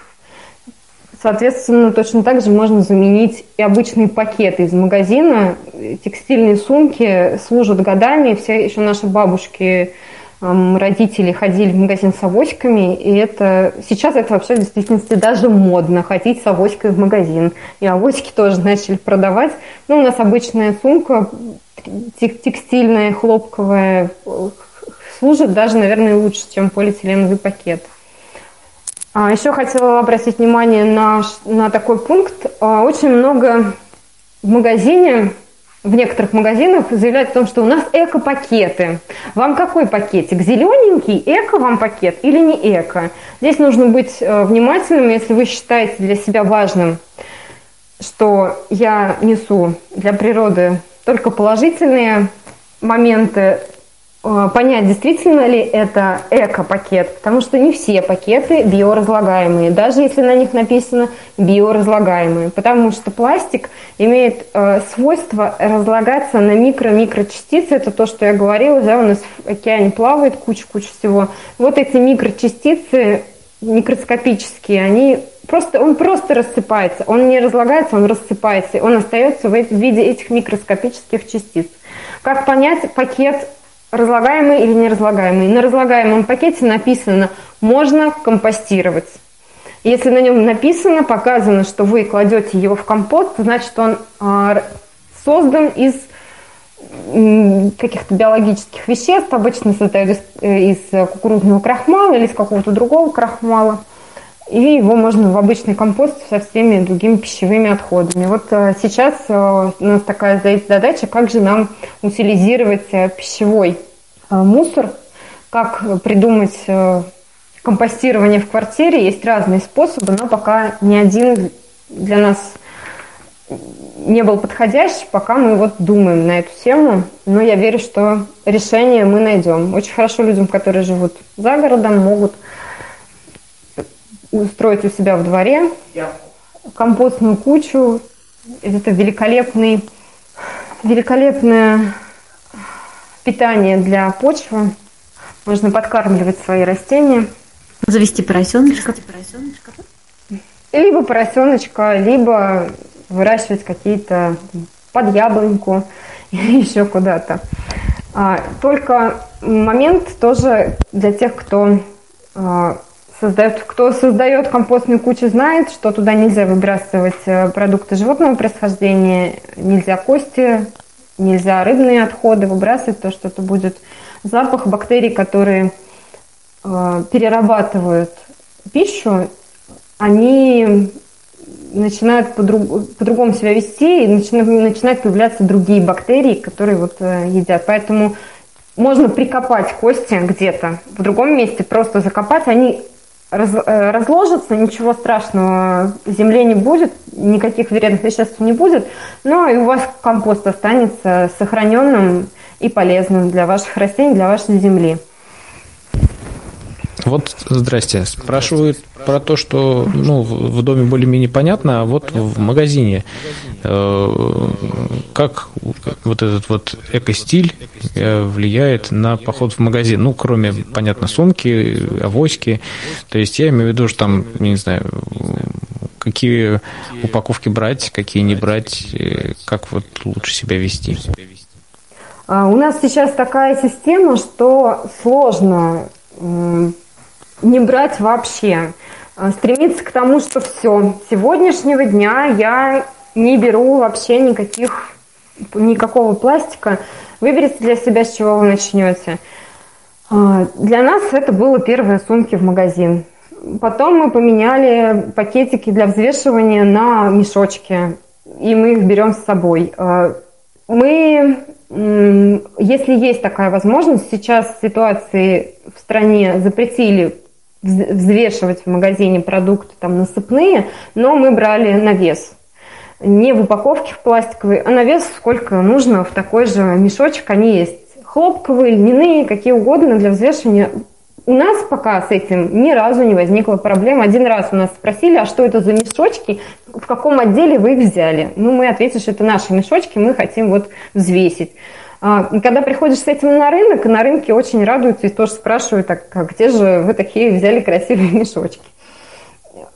Соответственно, точно так же можно заменить и обычные пакеты из магазина. Текстильные сумки служат годами. Все еще наши бабушки, родители ходили в магазин с авоськами, и это сейчас это вообще в действительности даже модно ходить с авоськой в магазин. И авоськи тоже начали продавать. Ну, у нас обычная сумка текстильная, хлопковая, служит даже, наверное, лучше, чем полиэтиленовый пакет. А еще хотела обратить внимание на, на такой пункт. А, очень много в магазине, в некоторых магазинах заявляют о том, что у нас эко-пакеты. Вам какой пакетик? Зелененький? Эко вам пакет или не эко? Здесь нужно быть э, внимательным, если вы считаете для себя важным, что я несу для природы только положительные моменты, понять, действительно ли это эко-пакет, потому что не все пакеты биоразлагаемые, даже если на них написано биоразлагаемые, потому что пластик имеет э, свойство разлагаться на микро-микрочастицы, это то, что я говорила, да, у нас в океане плавает куча-куча всего. Вот эти микрочастицы микроскопические, они просто, он просто рассыпается, он не разлагается, он рассыпается, он остается в виде этих микроскопических частиц. Как понять пакет разлагаемый или неразлагаемый? На разлагаемом пакете написано «можно компостировать». Если на нем написано, показано, что вы кладете его в компост, значит он а, создан из каких-то биологических веществ, обычно создают из, из кукурузного крахмала или из какого-то другого крахмала. И его можно в обычный компост со всеми другими пищевыми отходами. Вот э, сейчас э, у нас такая задача, как же нам утилизировать э, пищевой мусор, как придумать компостирование в квартире. Есть разные способы, но пока ни один для нас не был подходящий, пока мы вот думаем на эту тему, но я верю, что решение мы найдем. Очень хорошо людям, которые живут за городом, могут устроить у себя в дворе компостную кучу. Это великолепный, великолепное питание для почвы. Можно подкармливать свои растения. Завести поросеночка. Либо поросеночка, либо выращивать какие-то под яблоньку или еще куда-то. А, только момент тоже для тех, кто а, создает, кто создает компостную кучу, знает, что туда нельзя выбрасывать э, продукты животного происхождения, нельзя кости, нельзя рыбные отходы выбрасывать, то что это будет запах бактерий, которые э, перерабатывают пищу, они начинают по-другому по себя вести, и начинают, начинают появляться другие бактерии, которые вот э, едят. Поэтому можно прикопать кости где-то в другом месте, просто закопать, они раз, э, разложатся, ничего страшного в земле не будет, никаких вредных веществ не будет, но и у вас компост останется сохраненным и полезным для ваших растений, для вашей земли. Вот, здрасте, спрашивают про то, что ну, в доме более-менее понятно, а вот в магазине э, как вот этот вот эко-стиль э, влияет на поход в магазин? Ну, кроме, понятно, сумки, авоськи. То есть я имею в виду, что там, не знаю, какие упаковки брать, какие не брать, э, как вот лучше себя вести. А, у нас сейчас такая система, что сложно не брать вообще. А, стремиться к тому, что все, с сегодняшнего дня я не беру вообще никаких, никакого пластика. Выберите для себя, с чего вы начнете. А, для нас это было первые сумки в магазин. Потом мы поменяли пакетики для взвешивания на мешочки, и мы их берем с собой. А, мы если есть такая возможность, сейчас ситуации в стране запретили взвешивать в магазине продукты там насыпные, но мы брали на вес. Не в упаковке в пластиковой, а на вес сколько нужно в такой же мешочек. Они есть хлопковые, льняные, какие угодно для взвешивания. У нас пока с этим ни разу не возникла проблема. Один раз у нас спросили, а что это за мешочки, в каком отделе вы их взяли? Ну, мы ответили, что это наши мешочки, мы хотим вот взвесить. А, когда приходишь с этим на рынок, на рынке очень радуются и тоже спрашивают, так, а где же вы такие взяли красивые мешочки?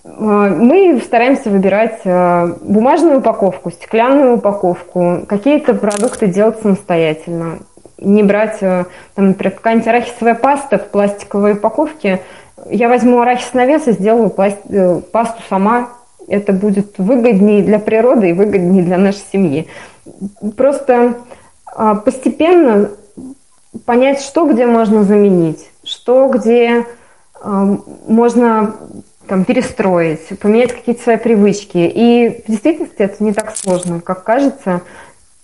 А, мы стараемся выбирать а, бумажную упаковку, стеклянную упаковку, какие-то продукты делать самостоятельно. Не брать, там, например, какая-нибудь арахисовая паста в пластиковой упаковке. Я возьму арахис на вес и сделаю пласт... Э, пасту сама. Это будет выгоднее для природы и выгоднее для нашей семьи. Просто постепенно понять, что где можно заменить, что где а, можно там, перестроить, поменять какие-то свои привычки. И в действительности это не так сложно, как кажется.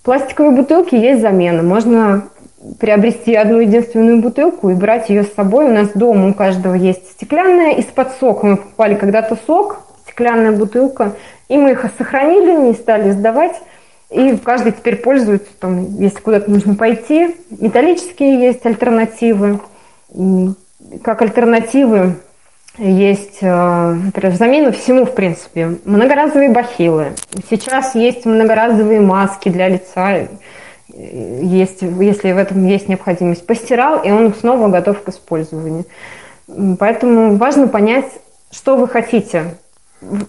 Пластиковые бутылки есть замена. Можно приобрести одну единственную бутылку и брать ее с собой. У нас дома у каждого есть стеклянная из-под сока. Мы покупали когда-то сок, стеклянная бутылка, и мы их сохранили, не стали сдавать. И каждый теперь пользуется, там, если куда-то нужно пойти. Металлические есть альтернативы. Как альтернативы есть, э, например, замена всему, в принципе. Многоразовые бахилы. Сейчас есть многоразовые маски для лица, есть, если в этом есть необходимость. Постирал, и он снова готов к использованию. Поэтому важно понять, что вы хотите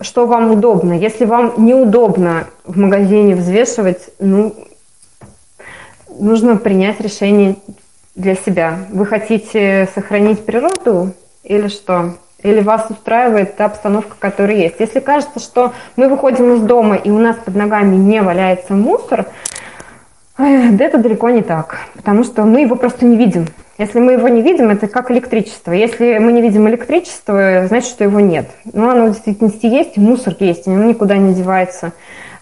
что вам удобно. Если вам неудобно в магазине взвешивать, ну, нужно принять решение для себя. Вы хотите сохранить природу или что? Или вас устраивает та обстановка, которая есть? Если кажется, что мы выходим из дома и у нас под ногами не валяется мусор, да это далеко не так, потому что мы его просто не видим. Если мы его не видим, это как электричество. Если мы не видим электричество, значит, что его нет. Но оно в действительности есть, мусор есть, оно никуда не девается.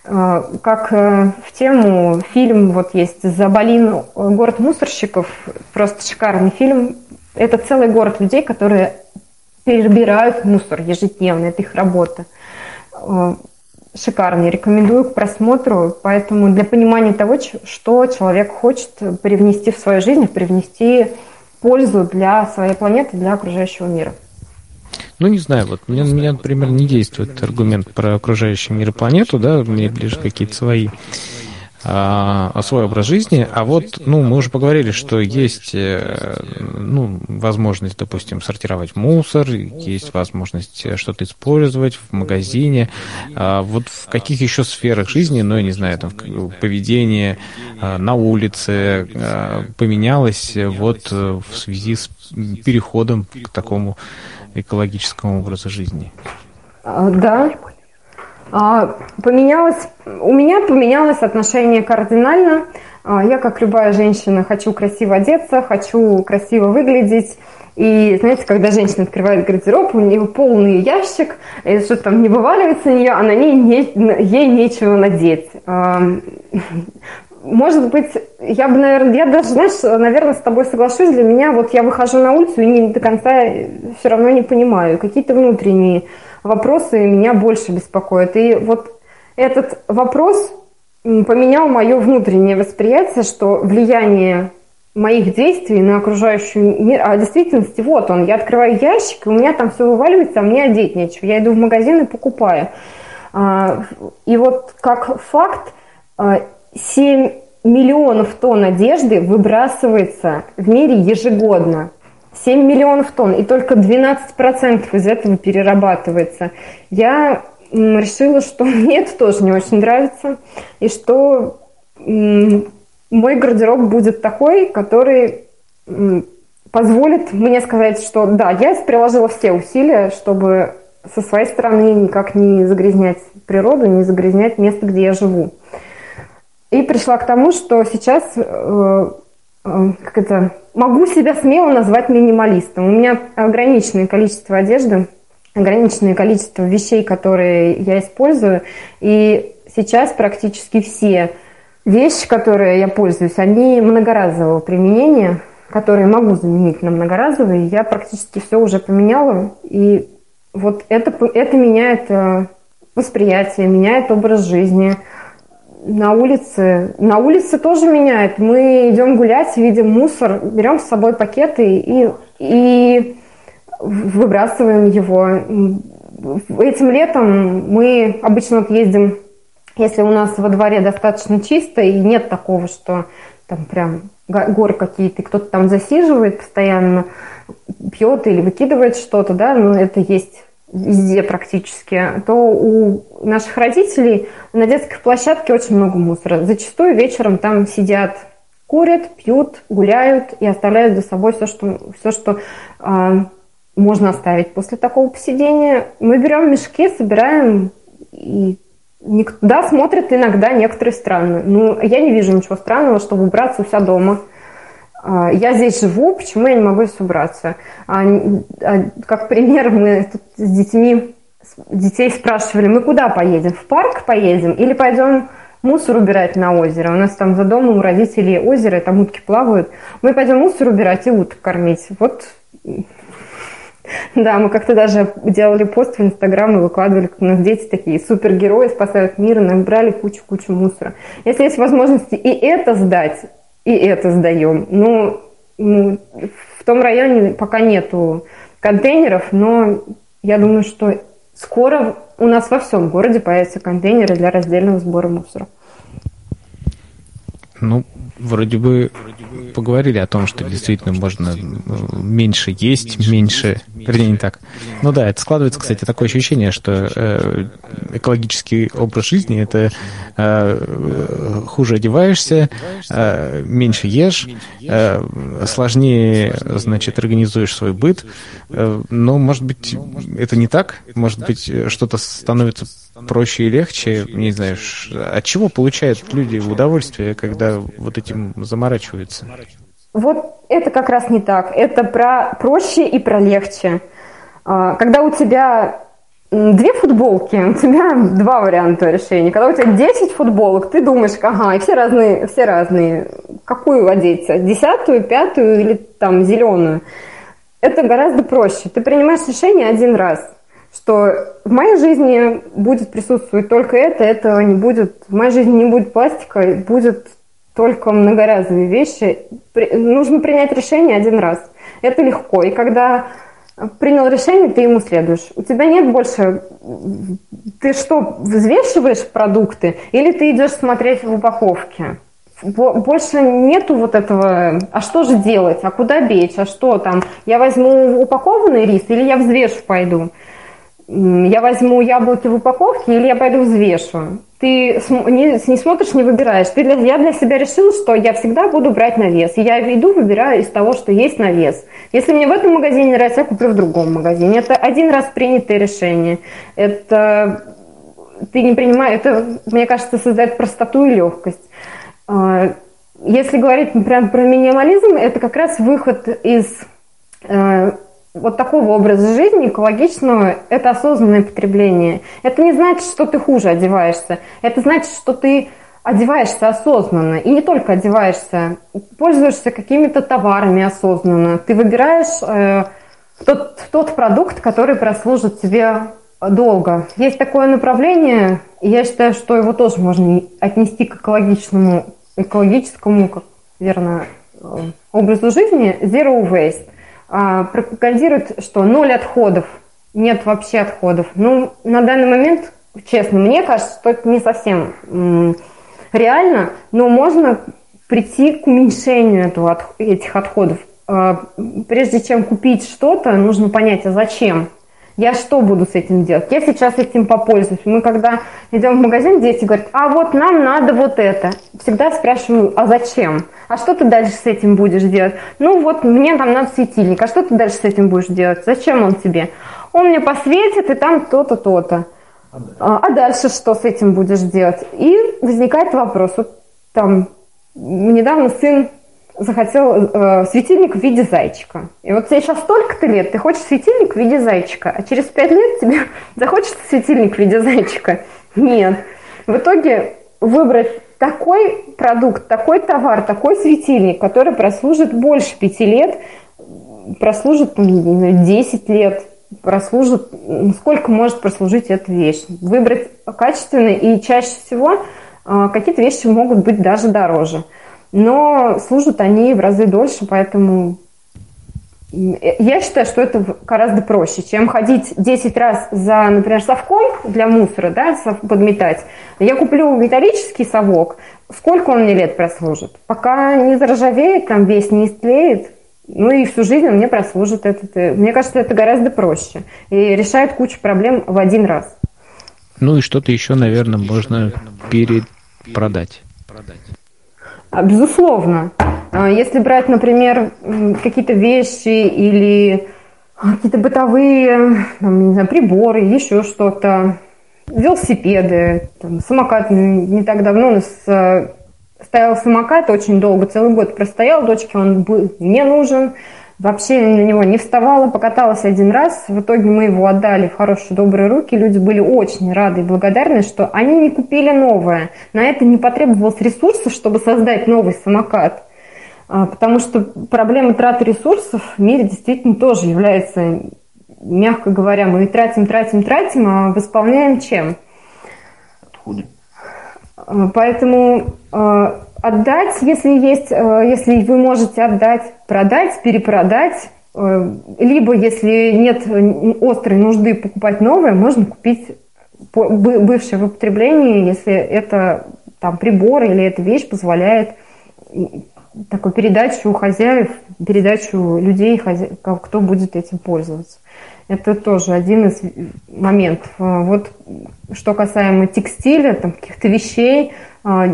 Э, как э, в тему фильм вот есть «Заболин. Город мусорщиков». Просто шикарный фильм. Это целый город людей, которые перебирают мусор ежедневно. Это их работа. Шикарный. Рекомендую к просмотру. Поэтому для понимания того, что человек хочет привнести в свою жизнь, привнести пользу для своей планеты, для окружающего мира. Ну, не знаю, вот мне, меня, например, не действует аргумент про окружающий мир и планету, да, мне ближе какие-то свои а, свой образ жизни. А вот, ну, мы уже поговорили, что есть, э, ну, возможность, допустим, сортировать мусор, есть возможность что-то использовать в магазине. А вот в каких еще сферах жизни, ну, я не знаю, там, поведение а, на улице а, поменялось вот в связи с переходом к такому экологическому образу жизни? Да, а, поменялось, у меня поменялось отношение кардинально. А, я, как любая женщина, хочу красиво одеться, хочу красиво выглядеть. И знаете, когда женщина открывает гардероб, у нее полный ящик, и что там не вываливается на нее, а на ней не, ей нечего надеть. А, может быть, я бы, наверное, я даже, знаешь, наверное, с тобой соглашусь. Для меня вот я выхожу на улицу и не до конца все равно не понимаю. Какие-то внутренние вопросы меня больше беспокоят. И вот этот вопрос поменял мое внутреннее восприятие, что влияние моих действий на окружающий мир, а в действительности вот он, я открываю ящик, и у меня там все вываливается, а мне одеть нечего. Я иду в магазин и покупаю. А, и вот как факт, 7 а, миллионов тонн одежды выбрасывается в мире ежегодно. 7 миллионов тонн, и только 12% из этого перерабатывается. Я решила, что мне это тоже не очень нравится, и что мой гардероб будет такой, который позволит мне сказать, что да, я приложила все усилия, чтобы со своей стороны никак не загрязнять природу, не загрязнять место, где я живу. И пришла к тому, что сейчас э, как это, могу себя смело назвать минималистом. У меня ограниченное количество одежды, ограниченное количество вещей, которые я использую. И сейчас практически все вещи, которые я пользуюсь, они многоразового применения, которые могу заменить на многоразовые. Я практически все уже поменяла, и вот это, это меняет э, восприятие, меняет образ жизни. На улице, на улице тоже меняет. Мы идем гулять, видим мусор, берем с собой пакеты и, и выбрасываем его. Этим летом мы обычно вот ездим, если у нас во дворе достаточно чисто и нет такого, что там прям горы какие-то, кто-то там засиживает постоянно, пьет или выкидывает что-то, да, ну это есть везде практически, то у наших родителей на детской площадке очень много мусора. Зачастую вечером там сидят, курят, пьют, гуляют и оставляют за собой все, что, все, что э, можно оставить после такого посидения. Мы берем мешки, собираем и да, смотрят иногда некоторые странно. Ну, я не вижу ничего странного, чтобы убраться у себя дома – я здесь живу, почему я не могу здесь убраться? А, а, как пример, мы тут с детьми, детей спрашивали, мы куда поедем? В парк поедем или пойдем мусор убирать на озеро? У нас там за домом у родителей озеро, там утки плавают. Мы пойдем мусор убирать и уток кормить. Вот да, мы как-то даже делали пост в Инстаграм и выкладывали, как у нас дети такие супергерои спасают мир, набрали кучу-кучу мусора. Если есть возможности и это сдать, и это сдаем. Ну, ну, в том районе пока нету контейнеров, но я думаю, что скоро у нас во всем городе появятся контейнеры для раздельного сбора мусора. Ну, вроде бы поговорили о том, что действительно можно э, меньше есть, меньше, вернее, не так. Ну да, это складывается, кстати, такое ощущение, что э, экологический образ жизни это э, хуже одеваешься, э, меньше ешь, э, сложнее, значит, организуешь свой быт. Э, но, может быть, это не так? Может быть, что-то становится проще и легче, не знаю, от чего получают люди удовольствие, когда вот этим заморачиваются? Вот это как раз не так. Это про проще и про легче. А, когда у тебя две футболки, у тебя два варианта решения. Когда у тебя 10 футболок, ты думаешь, ага, и все разные, все разные. Какую одеть? Десятую, пятую или там зеленую? Это гораздо проще. Ты принимаешь решение один раз что в моей жизни будет присутствовать только это, этого не будет, в моей жизни не будет пластика, будет только многоразовые вещи. Нужно принять решение один раз. Это легко. И когда принял решение, ты ему следуешь. У тебя нет больше... Ты что, взвешиваешь продукты или ты идешь смотреть в упаковке? Больше нету вот этого, а что же делать, а куда бечь, а что там, я возьму упакованный рис или я взвешу пойду я возьму яблоки в упаковке или я пойду взвешу. Ты не, не смотришь, не выбираешь. Ты для, я для себя решила, что я всегда буду брать на вес. Я иду, выбираю из того, что есть на вес. Если мне в этом магазине нравится, я куплю в другом магазине. Это один раз принятое решение. Это ты не понимаешь, это, мне кажется, создает простоту и легкость. А, если говорить прям про минимализм, это как раз выход из э, вот такого образа жизни экологичного – это осознанное потребление. Это не значит, что ты хуже одеваешься. Это значит, что ты одеваешься осознанно. И не только одеваешься, пользуешься какими-то товарами осознанно. Ты выбираешь э, тот, тот продукт, который прослужит тебе долго. Есть такое направление, и я считаю, что его тоже можно отнести к экологичному, экологическому, как верно, э, образу жизни – zero waste. А, пропагандирует, что ноль отходов, нет вообще отходов. Ну, на данный момент, честно, мне кажется, что это не совсем реально, но можно прийти к уменьшению этого, этих отходов. А, прежде чем купить что-то, нужно понять, а зачем. Я что буду с этим делать? Я сейчас этим попользуюсь. Мы когда идем в магазин, дети говорят, а вот нам надо вот это. Всегда спрашиваю, а зачем? А что ты дальше с этим будешь делать? Ну вот мне там надо светильник. А что ты дальше с этим будешь делать? Зачем он тебе? Он мне посветит, и там то-то, то-то. А, а дальше что с этим будешь делать? И возникает вопрос. Вот там недавно сын захотел э, светильник в виде зайчика. И вот тебе сейчас столько-то лет, ты хочешь светильник в виде зайчика, а через пять лет тебе захочется светильник в виде зайчика. Нет. В итоге выбрать такой продукт, такой товар, такой светильник, который прослужит больше пяти лет, прослужит, ну, 10 лет, прослужит, сколько может прослужить эта вещь. Выбрать качественный и чаще всего а, какие-то вещи могут быть даже дороже. Но служат они в разы дольше, поэтому я считаю, что это гораздо проще, чем ходить 10 раз за, например, совком для мусора, да, подметать. Я куплю металлический совок, сколько он мне лет прослужит? Пока не заржавеет, там весь не истлеет, ну и всю жизнь он мне прослужит. Этот, э, мне кажется, это гораздо проще и решает кучу проблем в один раз. Ну и что-то еще, наверное, можно перепродать. А, безусловно. А, если брать, например, какие-то вещи или какие-то бытовые там, не знаю, приборы, еще что-то, велосипеды, там, самокат не так давно у нас стоял самокат очень долго, целый год простоял, дочке он был не нужен, вообще на него не вставала, покаталась один раз. В итоге мы его отдали в хорошие, добрые руки. Люди были очень рады и благодарны, что они не купили новое. На это не потребовалось ресурсов, чтобы создать новый самокат. А, потому что проблема траты ресурсов в мире действительно тоже является, мягко говоря, мы тратим, тратим, тратим, а восполняем чем? Отходы. А, поэтому а, отдать, если есть, если вы можете отдать, продать, перепродать, либо если нет острой нужды покупать новое, можно купить бывшее в употреблении, если это там прибор или эта вещь позволяет такую передачу хозяев, передачу людей, кто будет этим пользоваться. Это тоже один из моментов. Вот что касаемо текстиля, там, каких-то вещей,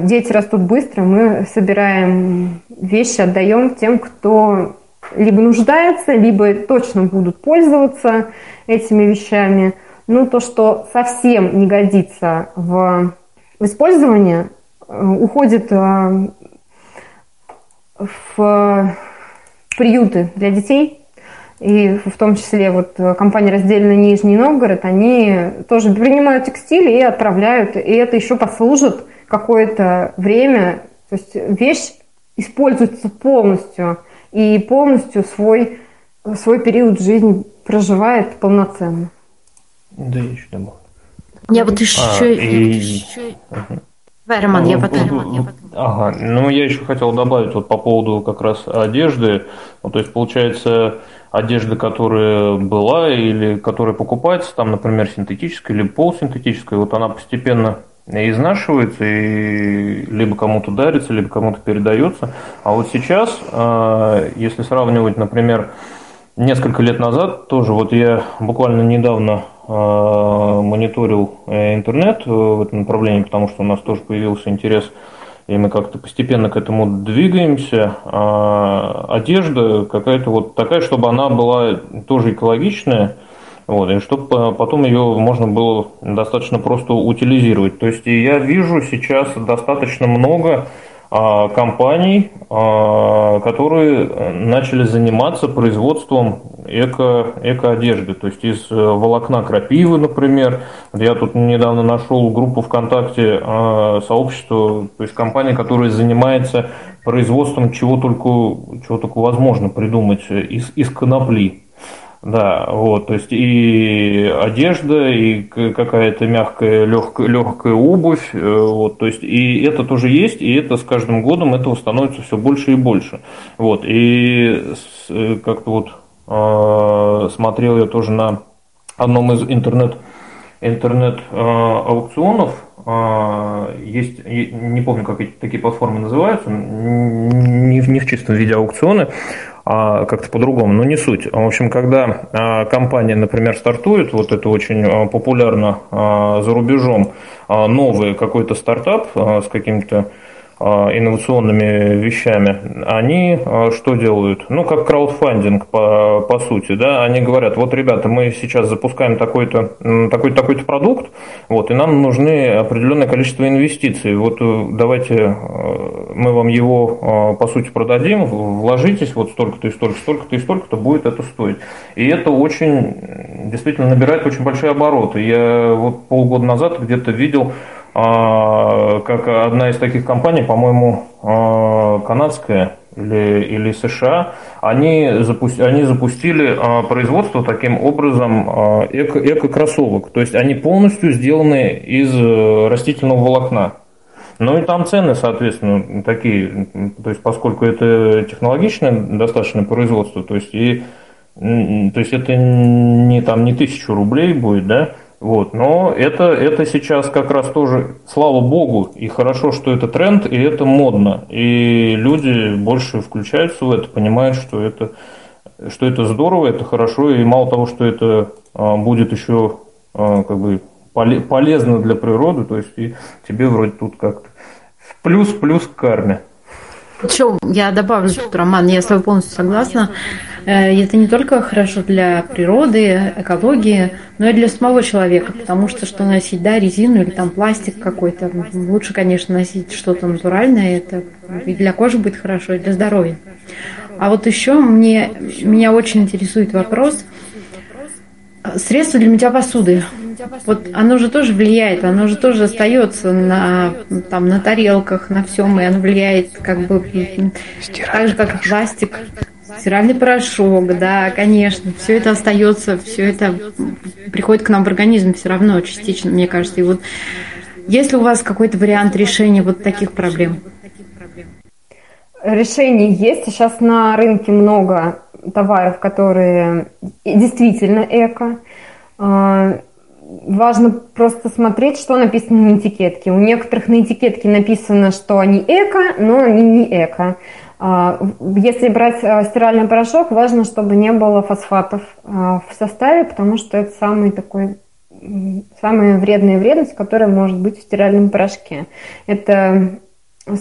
дети растут быстро, мы собираем вещи, отдаем тем, кто либо нуждается, либо точно будут пользоваться этими вещами. Ну, то, что совсем не годится в, использовании, э, уходит э, в приюты для детей. И в том числе вот компания «Раздельный Нижний Новгород», они тоже принимают текстиль и отправляют. И это еще послужит какое-то время. То есть вещь используется полностью и полностью свой, свой период жизни проживает полноценно. Да, я еще добавлю. Я вот еще... А, и... еще... Угу. Давай, Роман, я потом. Ага, ну я еще хотел добавить вот по поводу как раз одежды. Ну, то есть получается одежда, которая была или которая покупается, там, например, синтетическая или полусинтетическая, вот она постепенно изнашивается и либо кому-то дарится, либо кому-то передается. А вот сейчас, а, если сравнивать, например, несколько лет назад, тоже вот я буквально недавно Э, мониторил э, интернет э, в этом направлении, потому что у нас тоже появился интерес, и мы как-то постепенно к этому двигаемся. А одежда какая-то вот такая, чтобы она была тоже экологичная, вот, и чтобы потом ее можно было достаточно просто утилизировать. То есть я вижу сейчас достаточно много а, компаний, а, которые начали заниматься производством эко, эко-одежды, то есть из э, волокна крапивы, например. Я тут недавно нашел группу ВКонтакте а, сообщества, то есть компания, которая занимается производством чего только, чего только возможно придумать из, из конопли. Да, вот, то есть и одежда, и какая-то мягкая, легкая, легкая обувь, э, вот, то есть и это тоже есть, и это с каждым годом этого становится все больше и больше. Вот, и как-то вот э, смотрел я тоже на одном из интернет, интернет э, аукционов, э, есть, не помню, как эти такие платформы называются, не, не в чистом виде аукционы, а как-то по-другому, но не суть. В общем, когда а, компания, например, стартует, вот это очень а, популярно а, за рубежом, новый какой-то стартап с каким-то инновационными вещами, они а, что делают? Ну, как краудфандинг, по, по сути, да, они говорят, вот, ребята, мы сейчас запускаем такой-то такой, такой-то продукт, вот, и нам нужны определенное количество инвестиций, вот э, давайте э, мы вам его, э, по сути, продадим, вложитесь, вот столько-то и столько, столько-то и столько-то будет это стоить. И это очень, действительно, набирает очень большие обороты. Я вот полгода назад где-то видел а, как одна из таких компаний, по-моему, а, канадская или, или США, они, запусти, они запустили а, производство таким образом эко, эко-кроссовок. То есть они полностью сделаны из э, растительного волокна. Ну и там цены, соответственно, такие, то есть поскольку это технологичное достаточно производство, то есть и то есть это не там не тысячу рублей будет, да, вот, но это, это сейчас как раз тоже, слава богу, и хорошо, что это тренд, и это модно. И люди больше включаются в это, понимают, что это, что это здорово, это хорошо, и мало того, что это а, будет еще а, как бы полезно для природы, то есть и тебе вроде тут как-то плюс-плюс к карме. Причем я добавлю тут, Роман, я с тобой полностью согласна. Э, это не только хорошо для природы, экологии, но и для самого человека, потому что что носить, да, резину или там пластик какой-то, лучше, конечно, носить что-то натуральное, это и для кожи будет хорошо, и для здоровья. А вот еще мне, меня очень интересует вопрос, средства для мытья посуды. Вот оно же тоже влияет, оно же тоже остается на, там, на тарелках, на всем, и оно влияет как бы так же, как пластик. Стиральный порошок, да, конечно, все это остается, все это приходит к нам в организм все равно частично, мне кажется. И вот есть ли у вас какой-то вариант решения вот таких проблем? Решений есть. Сейчас на рынке много товаров, которые действительно эко. А, важно просто смотреть, что написано на этикетке. У некоторых на этикетке написано, что они эко, но они не эко. А, если брать а, стиральный порошок, важно, чтобы не было фосфатов в составе, потому что это самый такой самая вредная вредность, которая может быть в стиральном порошке. Это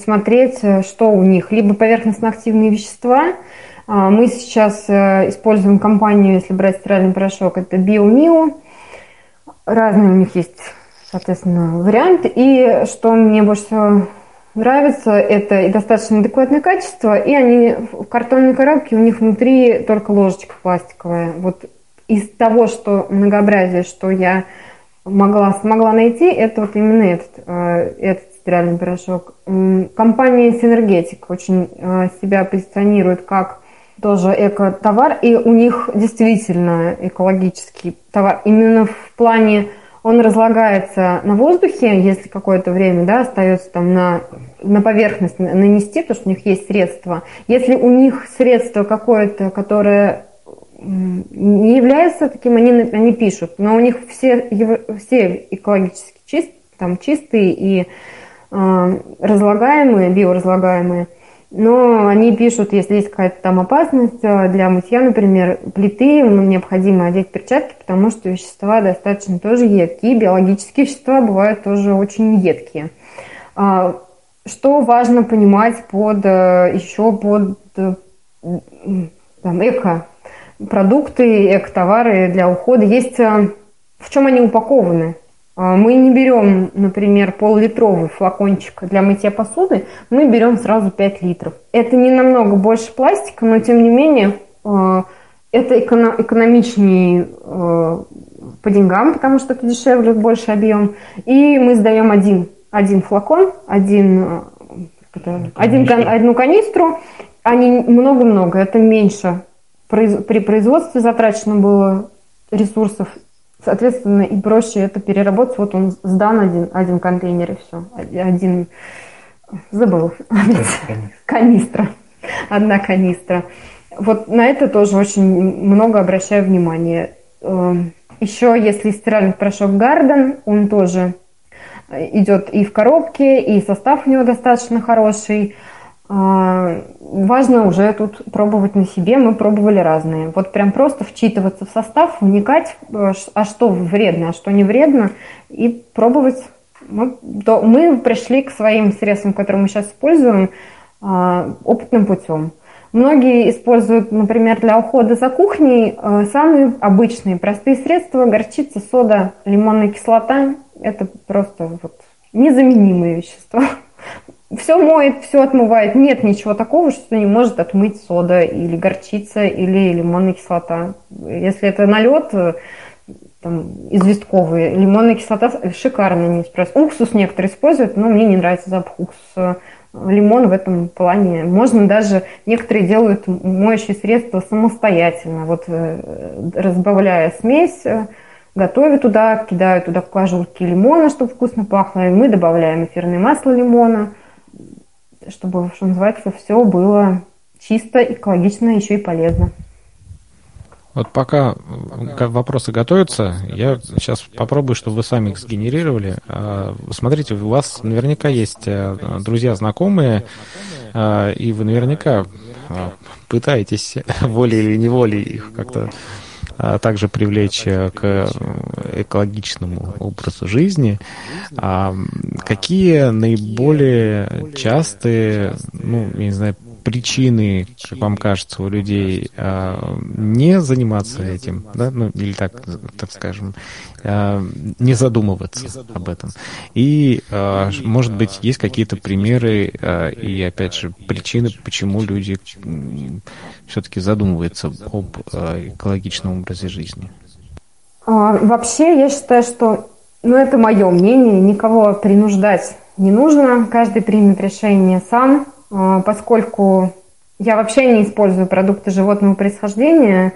смотреть, что у них. Либо поверхностно-активные вещества, а, мы сейчас э, используем компанию, если брать стиральный порошок, это BioMio. Разные у них есть, соответственно, варианты. И что мне больше всего нравится, это и достаточно адекватное качество, и они в картонной коробке, у них внутри только ложечка пластиковая. Вот из того, что многообразие, что я могла, смогла найти, это вот именно этот, э, этот стиральный порошок. Компания Synergetic очень э, себя позиционирует как тоже эко-товар, и у них действительно экологический товар. Именно в плане он разлагается на воздухе, если какое-то время да, остается там на, на поверхность нанести, потому что у них есть средства. Если у них средство какое-то, которое не является таким, они, они пишут, но у них все, все экологически чист, там, чистые и э, разлагаемые, биоразлагаемые – но они пишут, если есть какая-то там опасность э, для мытья, например, плиты, ну, необходимо одеть перчатки, потому что вещества достаточно тоже едкие, биологические вещества бывают тоже очень едкие. А, что важно понимать под э, еще под э, там, эко продукты, эко-товары для ухода? Есть в чем они упакованы? А, мы не берем, например, пол-литровый флакончик для мытья посуды, мы берем сразу 5 литров. Это не намного больше пластика, но тем не менее а, это экономичнее а, по деньгам, потому что это дешевле, больше объем. И мы сдаем один, один флакон, один, один, одну канистру, не много-много, это меньше. При производстве затрачено было ресурсов Соответственно, и проще это переработать. Вот он сдан один, один контейнер и все. Один, забыл, канистра. Одна канистра. Вот на это тоже очень много обращаю внимание. Эм, Еще если стиральный порошок Гарден, он тоже идет и в коробке, и состав у него достаточно хороший. А, важно уже тут пробовать на себе. Мы пробовали разные. Вот прям просто вчитываться в состав, вникать, э, а что вредно, а что не вредно, и пробовать. Мы, пришли к своим средствам, которые мы сейчас используем, а, опытным путем. Многие используют, например, для ухода за кухней э, самые обычные, простые средства. Горчица, сода, лимонная кислота. Это просто вот незаменимые вещества все моет, все отмывает. Нет ничего такого, что не может отмыть сода или горчица или лимонная кислота. Если это налет, там, известковые. Лимонная кислота шикарно не справится. Уксус некоторые используют, но мне не нравится запах уксуса. Лимон в этом плане. Можно даже, некоторые делают моющие средства самостоятельно. Вот э, разбавляя смесь, э, готовят туда, кидают туда кожурки лимона, чтобы вкусно пахло. И мы добавляем эфирное масло лимона, чтобы, что называется, все было чисто, экологично, еще и полезно. Вот пока вопросы готовятся, я сейчас попробую, чтобы вы сами их сгенерировали. А, смотрите, у вас наверняка есть э, друзья, знакомые, а, и вы наверняка а, пытаетесь волей или неволей их как-то также привлечь э, к экологичному образу жизни. Какие наиболее частые, ну, я не знаю, причины, как вам кажется, у людей а, не заниматься этим, да, ну или так, так скажем, а, не задумываться об этом. И, а, может быть, есть какие-то примеры и, опять же, причины, почему люди все-таки задумываются об экологичном образе жизни. Вообще, я считаю, что, ну, это мое мнение, никого принуждать не нужно, каждый примет решение сам, а, поскольку я вообще не использую продукты животного происхождения.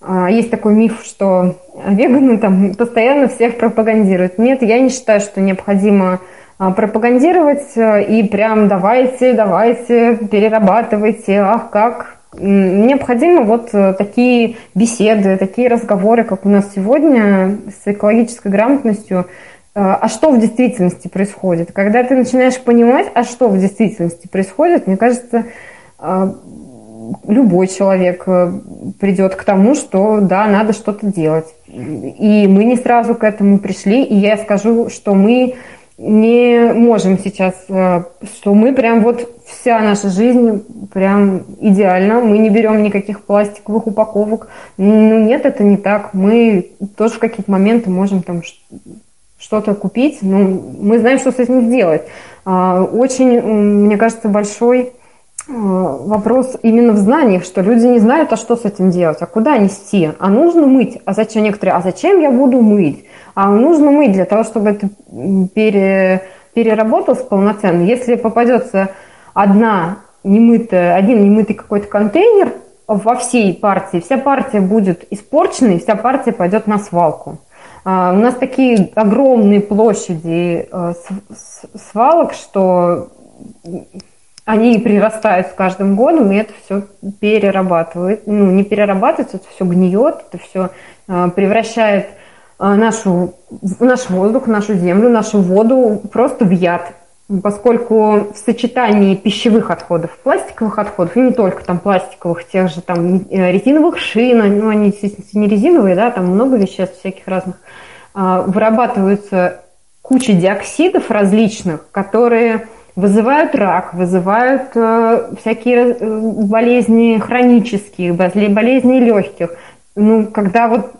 А, есть такой миф, что веганы там постоянно всех пропагандируют. Нет, я не считаю, что необходимо а, пропагандировать и прям давайте, давайте, перерабатывайте, ах, как. Необходимо вот э, такие беседы, такие разговоры, как у нас сегодня, с экологической грамотностью, а, а что в действительности происходит. Когда ты начинаешь понимать, а что в действительности происходит, мне кажется, а, любой человек э, придет к тому, что да, надо что-то делать. И мы не сразу к этому пришли, и я скажу, что мы не можем сейчас, э, что мы прям вот вся наша жизнь прям идеально, мы не берем никаких пластиковых упаковок. Ну нет, это не так. Мы тоже в какие-то моменты можем там что-то купить, ну, мы знаем, что с этим сделать. А, очень, мне кажется, большой а, вопрос именно в знаниях, что люди не знают, а что с этим делать, а куда нести, а нужно мыть, а зачем некоторые, а зачем я буду мыть, а нужно мыть для того, чтобы это пере, переработалось полноценно. Если попадется одна немытая, один немытый какой-то контейнер во всей партии, вся партия будет испорчена, и вся партия пойдет на свалку. А, у нас такие огромные площади э, свалок, что они прирастают с каждым годом, и это все перерабатывает. Ну, не перерабатывается, это все гниет, это все э, превращает э, нашу, наш воздух, нашу землю, нашу воду просто в яд поскольку в сочетании пищевых отходов, пластиковых отходов, и не только там пластиковых, тех же там э, резиновых шин, ну они не резиновые, да, там много веществ всяких разных, а, вырабатываются куча диоксидов различных, которые вызывают рак, вызывают э, всякие э, болезни хронические, болезни легких. Ну, когда вот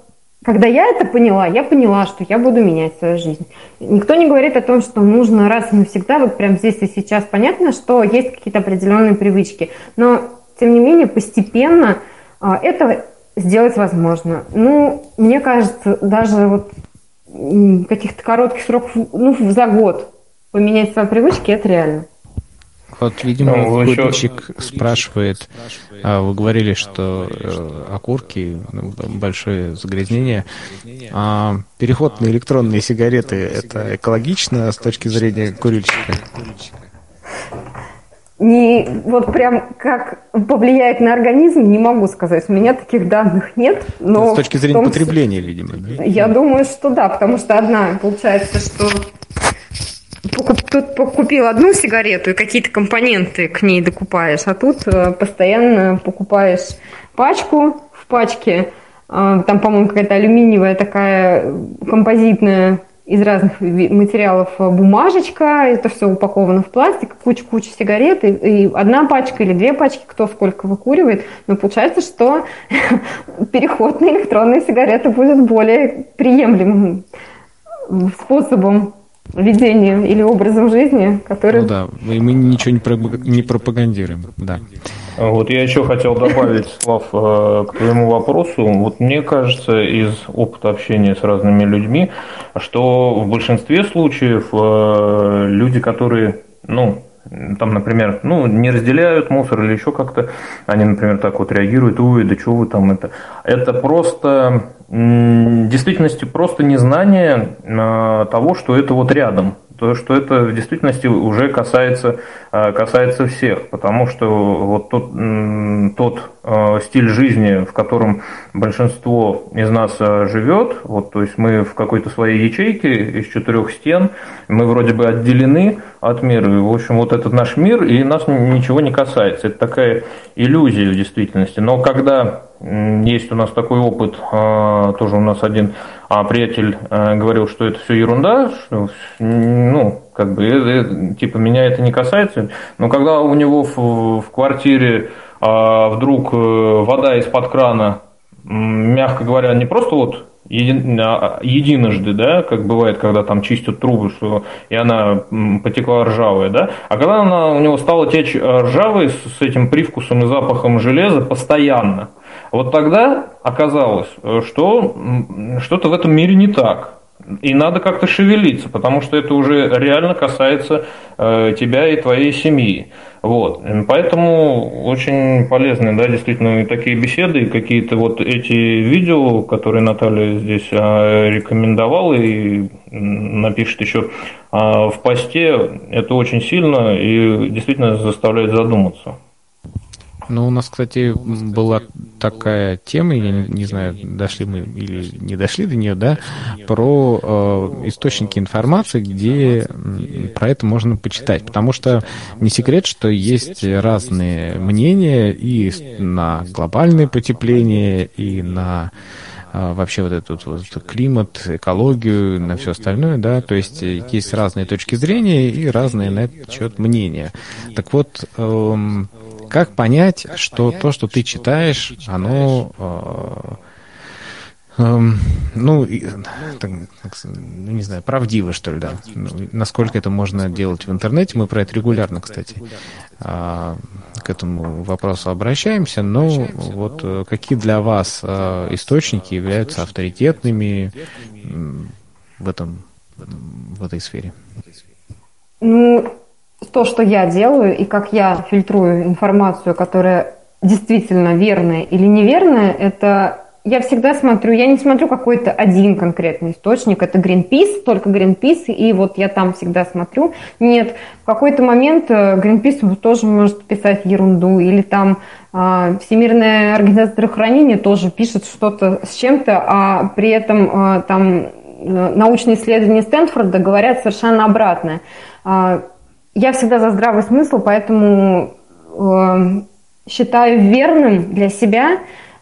когда я это поняла, я поняла, что я буду менять свою жизнь. Никто не говорит о том, что нужно раз и навсегда, вот прямо здесь и сейчас понятно, что есть какие-то определенные привычки. Но, тем не менее, постепенно а, это сделать возможно. Ну, мне кажется, даже вот каких-то коротких сроков, ну, за год поменять свои привычки, это реально. Вот, видимо, ну, подписчик еще... спрашивает, а вы говорили, что э, окурки, ну, большое загрязнение. А переход на электронные сигареты это экологично с точки зрения курильщика? Не, вот прям как повлияет на организм, не могу сказать. У меня таких данных нет. Но с точки зрения том, потребления, видимо. Да? Я думаю, что да, потому что одна, получается, что тут купил одну сигарету и какие-то компоненты к ней докупаешь, а тут э, постоянно покупаешь пачку в пачке, э, там, по-моему, какая-то алюминиевая такая композитная из разных материалов бумажечка, это все упаковано в пластик, куча-куча сигарет, и, и одна пачка или две пачки, кто сколько выкуривает, но получается, что переход на электронные сигареты будет более приемлемым способом ведением или образом жизни, который... Ну да, и мы ничего не, про... не пропагандируем, да. Вот я еще хотел добавить, Слав, э, к твоему вопросу. Вот мне кажется, из опыта общения с разными людьми, что в большинстве случаев э, люди, которые, ну, там, например, ну, не разделяют мусор или еще как-то, они, например, так вот реагируют, ой, да что вы там это. Это просто, в действительности, просто незнание э, того, что это вот рядом то, что это в действительности уже касается, касается всех, потому что вот тот, тот э, стиль жизни, в котором большинство из нас э, живет, вот, то есть мы в какой-то своей ячейке из четырех стен, мы вроде бы отделены от мира, и, в общем, вот этот наш мир, и нас ничего не касается. Это такая иллюзия в действительности. Но когда есть у нас такой опыт, тоже у нас один а приятель э, говорил, что это все ерунда, что, ну, как бы, э, э, типа, меня это не касается. Но когда у него в, в квартире а, вдруг вода из-под крана, мягко говоря, не просто вот а, единожды, да, как бывает, когда там чистят трубы, что и она потекла ржавая, да, а когда она у него стала течь ржавой с этим привкусом и запахом железа постоянно, вот тогда оказалось, что что-то в этом мире не так. И надо как-то шевелиться, потому что это уже реально касается э, тебя и твоей семьи. Вот. Поэтому очень полезны, да, действительно, такие беседы, и какие-то вот эти видео, которые Наталья здесь э, рекомендовала и напишет еще э, в посте, это очень сильно и действительно заставляет задуматься. Ну, у нас, кстати, была такая тема, я не, не знаю, дошли мы или не дошли до нее, да, про э, источники информации, где про это можно почитать. Потому что не секрет, что есть разные мнения и на глобальное потепление, и на э, вообще вот этот вот климат, экологию, на все остальное, да, то есть есть разные точки зрения и разные на этот счет мнения. Так вот, эм, как понять, что то, что ты читаешь, оно э, эм, ну, так, ну, не знаю, правдиво, что ли, да. Ну, насколько это можно делать в интернете, мы про это регулярно, кстати, а, к этому вопросу обращаемся, но вот э, какие для вас э, источники являются авторитетными в этом, в этой сфере? Ну, то, что я делаю и как я фильтрую информацию, которая действительно верная или неверная, это я всегда смотрю, я не смотрю какой-то один конкретный источник, это Greenpeace, только Greenpeace, и вот я там всегда смотрю. Нет, в какой-то момент э, Greenpeace тоже может писать ерунду, или там э, Всемирная организация здравоохранения тоже пишет что-то с чем-то, а при этом э, там э, научные исследования Стэнфорда говорят совершенно обратное. Я всегда за здравый смысл, поэтому э, считаю верным для себя,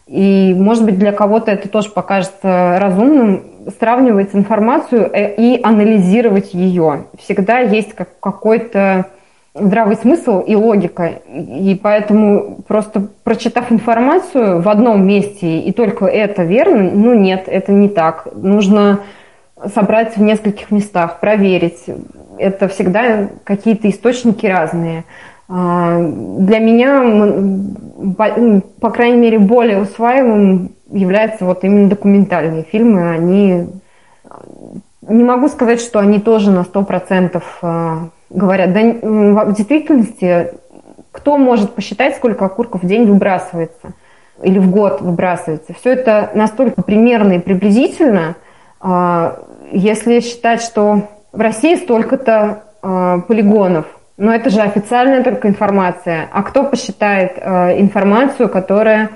и, может быть, для кого-то это тоже покажется разумным, сравнивать информацию э, и анализировать ее. Всегда есть как, какой-то здравый смысл и логика. И поэтому просто прочитав информацию в одном месте и только это верно, ну нет, это не так. Нужно собрать в нескольких местах, проверить. Это всегда какие-то источники разные. А, для меня, ну, по крайней мере, более усваиваемым являются вот именно документальные фильмы. Они не могу сказать, что они тоже на 100% а, говорят. Да, в действительности, кто может посчитать, сколько окурков в день выбрасывается или в год выбрасывается? Все это настолько примерно и приблизительно – если считать, что в России столько-то а, полигонов, но это же официальная только информация. А кто посчитает а, информацию, которая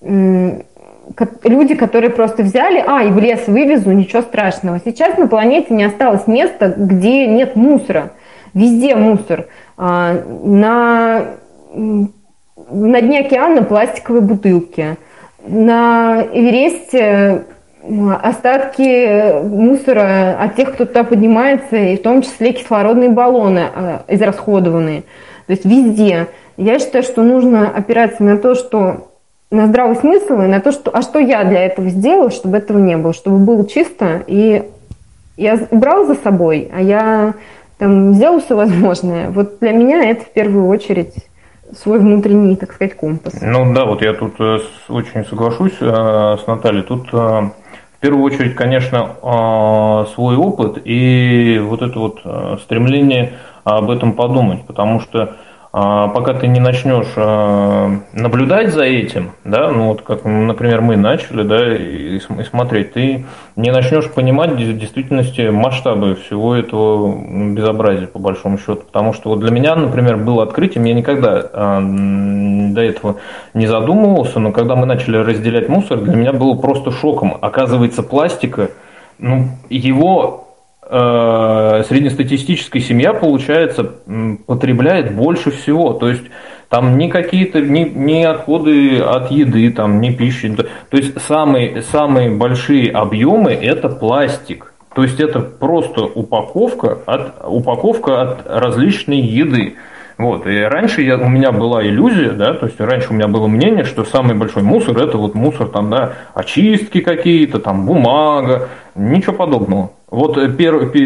люди, которые просто взяли, а, и в лес вывезу, ничего страшного. Сейчас на планете не осталось места, где нет мусора. Везде мусор. На, на дне океана пластиковые бутылки. На Эвересте остатки мусора от тех, кто туда поднимается, и в том числе кислородные баллоны а, израсходованные. То есть везде. Я считаю, что нужно опираться на то, что на здравый смысл и на то, что, а что я для этого сделал, чтобы этого не было, чтобы было чисто. И я убрал за собой, а я там сделал все возможное. Вот для меня это в первую очередь свой внутренний, так сказать, компас. Ну да, вот я тут э, очень соглашусь э, с Натальей. Тут э, первую очередь, конечно, свой опыт и вот это вот стремление об этом подумать, потому что а, пока ты не начнешь а, наблюдать за этим, да, ну вот как, например, мы начали, да, и, смотреть, ты не начнешь понимать в действительности масштабы всего этого безобразия, по большому счету. Потому что вот для меня, например, было открытием, я никогда а, до этого не задумывался, но когда мы начали разделять мусор, для меня было просто шоком. Оказывается, пластика, ну, его среднестатистическая семья, получается, потребляет больше всего. То есть там не какие-то, не, не отходы от еды, там, не пищи. То есть самые, самые большие объемы это пластик. То есть это просто упаковка от, упаковка от различной еды. Вот. И раньше я, у меня была иллюзия, да, то есть раньше у меня было мнение, что самый большой мусор это вот мусор там, да, очистки какие-то, там бумага, ничего подобного. Вот э,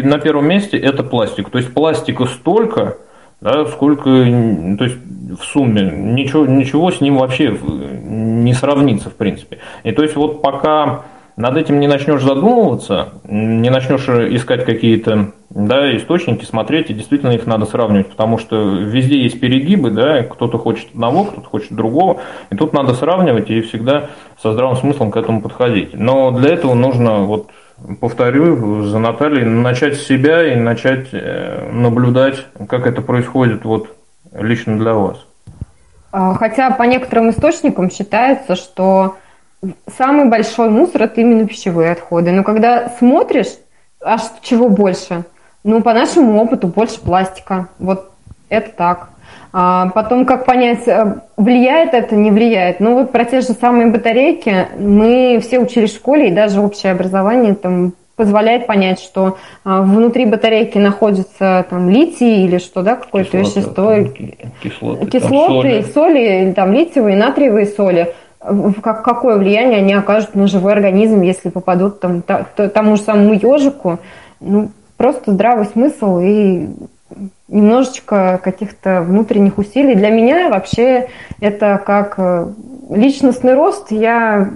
на первом месте это пластик. То есть пластика столько, да, сколько, то есть в сумме ничего, ничего с ним вообще не сравнится, в принципе. И то есть вот пока над этим не начнешь задумываться, не начнешь искать какие-то да, источники, смотреть, и действительно их надо сравнивать, потому что везде есть перегибы, да, кто-то хочет одного, кто-то хочет другого, и тут надо сравнивать и всегда со здравым смыслом к этому подходить. Но для этого нужно вот повторю за Натальей, начать с себя и начать э, наблюдать, как это происходит вот лично для вас. А, хотя по некоторым источникам считается, что самый большой мусор это именно пищевые отходы. Но когда смотришь, аж чего больше? Ну, по нашему опыту, больше пластика. Вот это так. А потом, как понять, э, влияет это, не влияет. Ну вот про те же самые батарейки мы все учились в школе, и даже общее образование там позволяет понять, что а, внутри батарейки находится там литий или что, да, какое-то вещество, кислоты, кислоты соли. соли, там литиевые, натриевые соли. Как, какое влияние они окажут на живой организм, если попадут там, тому же самому ежику. Ну, просто здравый смысл и немножечко каких-то внутренних усилий. Для меня вообще это как э, личностный рост. Я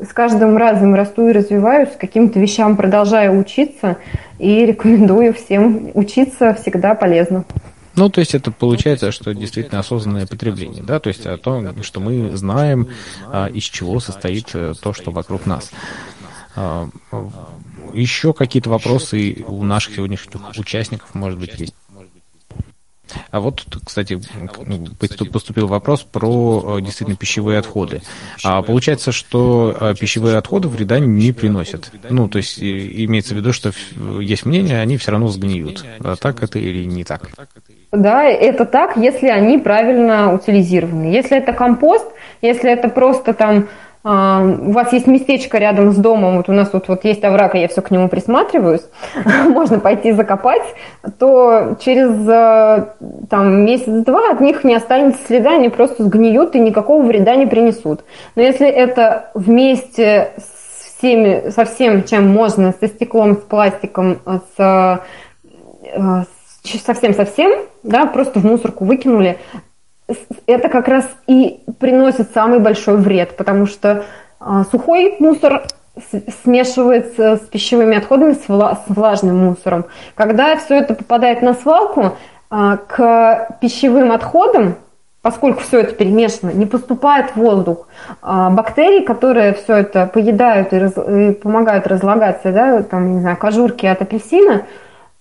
с каждым разом расту и развиваюсь, каким-то вещам продолжаю учиться и рекомендую всем учиться всегда полезно. Ну, то есть это получается, что действительно осознанное потребление, да, то есть о том, что мы знаем, а, из чего состоит э, то, что вокруг нас. А, еще какие-то вопросы у наших сегодняшних участников, может быть, есть? А вот, кстати, поступил вопрос про э, действительно пищевые отходы. А получается, что э, пищевые отходы вреда не приносят. Ну, то есть имеется в виду, что есть мнение, они все равно сгниют. А так это или не так? Да, это так, если они правильно утилизированы. Если это компост, если это просто там а, у вас есть местечко рядом с домом, вот у нас тут вот есть овраг, и я все к нему присматриваюсь, можно пойти закопать, то через э, там, месяц-два от них не останется следа, они просто сгниют и никакого вреда не принесут. Но если это вместе с всеми, со всем, чем можно, со стеклом, с пластиком, с э, совсем-совсем, да, просто в мусорку выкинули, это как раз и приносит самый большой вред, потому что а, сухой мусор смешивается с пищевыми отходами, с, влажным мусором. Когда все это попадает на свалку, а, к пищевым отходам, поскольку все это перемешано, не поступает воздух. А, бактерии, которые все это поедают и, раз, и помогают разлагаться, да, там, не знаю, кожурки от апельсина,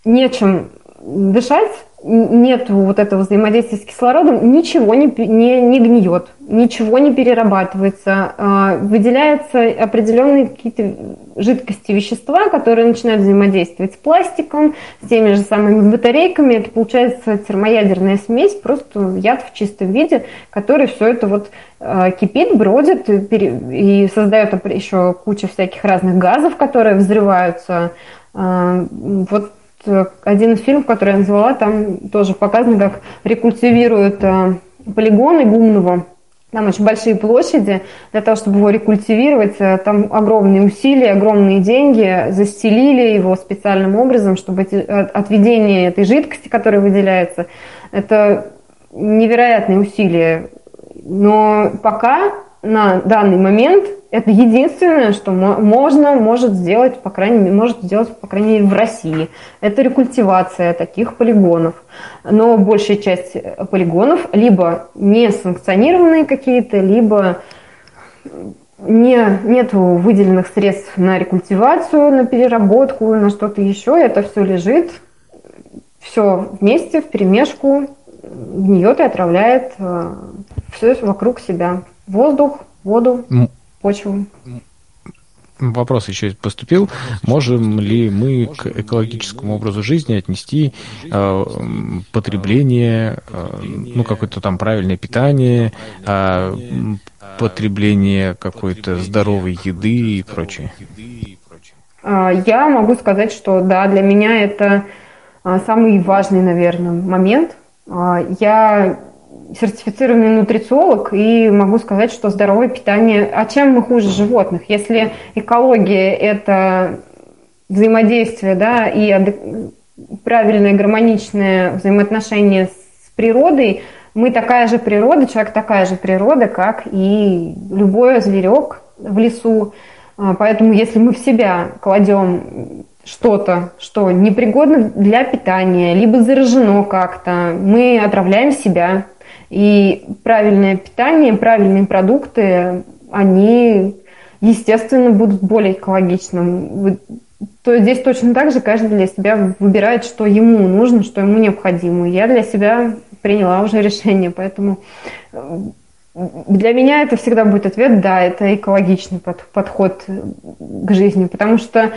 нечем дышать, нет вот этого взаимодействия с кислородом, ничего не, не, не гниет, ничего не перерабатывается. А, выделяются определенные какие-то жидкости, вещества, которые начинают взаимодействовать с пластиком, с теми же самыми батарейками. Это получается термоядерная смесь, просто яд в чистом виде, который все это вот а, кипит, бродит и создает еще кучу всяких разных газов, которые взрываются. А, вот Э, один фильм, который я назвала, там тоже показано, как рекультивируют э, полигоны гумного. Там очень большие площади. Для того, чтобы его рекультивировать, э, там огромные усилия, огромные деньги. Застелили его специальным образом, чтобы отведение этой жидкости, которая выделяется, это невероятные усилия. Но пока на данный момент это единственное, что можно, может сделать, по крайней мере, может сделать, по крайней мере, в России. Это рекультивация таких полигонов. Но большая часть полигонов либо не санкционированные какие-то, либо не, нет выделенных средств на рекультивацию, на переработку, на что-то еще. Это все лежит, все вместе, в перемешку, гниет и отравляет э, все вокруг себя. Воздух, воду, почву. Вопрос еще поступил. Можем ли мы к экологическому образу жизни отнести э, потребление, э, ну, какое-то там правильное питание, э, потребление какой-то здоровой еды и прочее? Я могу сказать, что да, для меня это самый важный, наверное, момент. Я сертифицированный нутрициолог и могу сказать, что здоровое питание... А чем мы хуже животных? Если экология – это взаимодействие да, и правильное гармоничное взаимоотношение с природой, мы такая же природа, человек такая же природа, как и любой зверек в лесу. А, поэтому если мы в себя кладем что-то, что непригодно для питания, либо заражено как-то, мы отравляем себя. И правильное питание, правильные продукты, они, естественно, будут более экологичным. То здесь точно так же каждый для себя выбирает, что ему нужно, что ему необходимо. Я для себя приняла уже решение, поэтому э, для меня это всегда будет ответ, да, это экологичный подход к жизни, потому что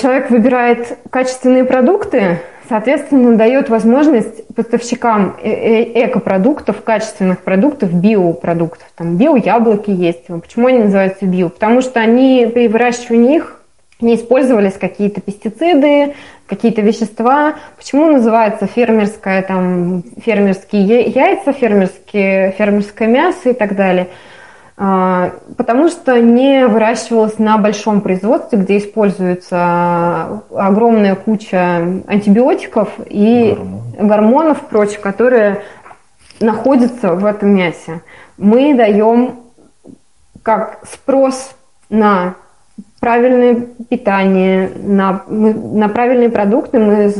человек выбирает качественные продукты, соответственно, дает возможность поставщикам э, э, экопродуктов, качественных продуктов, биопродуктов. Там биояблоки есть. Почему они называются био? Потому что они при выращивании их не использовались какие-то пестициды, какие-то вещества. Почему называется фермерское, там, фермерские яйца, фермерские, фермерское мясо и так далее? А, потому что не выращивалось на большом производстве, где используется огромная куча антибиотиков и гормонов, гормонов прочих, которые находятся в этом мясе. Мы даем как спрос на правильное питание, на, на правильные продукты, мы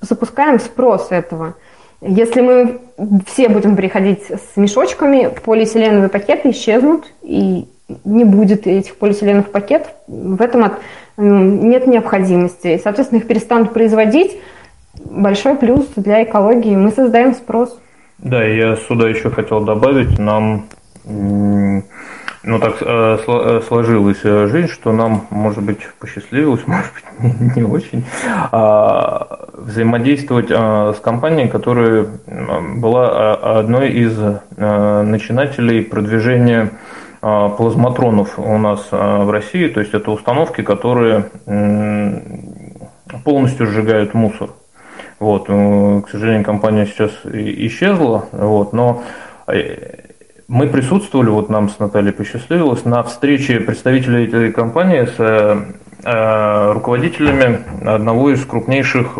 запускаем спрос этого – если мы все будем приходить с мешочками, полиэтиленовые пакеты исчезнут, и не будет этих полиэтиленовых пакетов. В этом нет необходимости. Соответственно, их перестанут производить. Большой плюс для экологии. Мы создаем спрос. Да, я сюда еще хотел добавить, нам ну, так э, э, сложилась э, жизнь, что нам, может быть, посчастливилось, может быть, не, очень, а, взаимодействовать с компанией, которая была одной из начинателей продвижения плазматронов у нас в России. То есть это установки, которые полностью сжигают мусор. Вот, к сожалению, компания сейчас исчезла, вот, но мы присутствовали, вот нам с Натальей посчастливилось, на встрече представителей этой компании с э, э, руководителями одного из крупнейших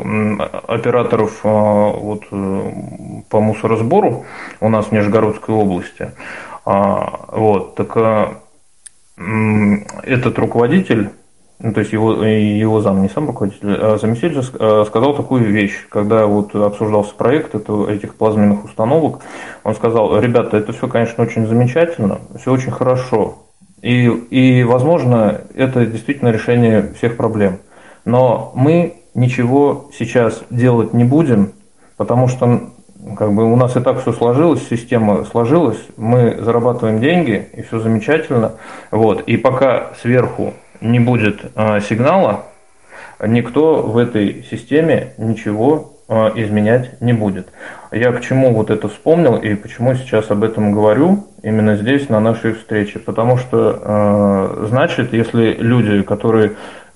операторов э, вот, по мусоросбору у нас в Нижегородской области. А, вот, так этот руководитель ну, то есть его, его зам, не сам руководитель, а заместитель э, сказал такую вещь, когда вот обсуждался проект это, этих плазменных установок, он сказал, ребята, это все, конечно, очень замечательно, все очень хорошо, и, и, возможно, это действительно решение всех проблем, но мы ничего сейчас делать не будем, потому что как бы у нас и так все сложилось, система сложилась, мы зарабатываем деньги, и все замечательно, вот, и пока сверху не будет а, сигнала, никто в этой системе ничего а, изменять не будет. Я к чему вот это вспомнил и почему сейчас об этом говорю именно здесь, на нашей встрече. Потому что, а, значит, если люди, которые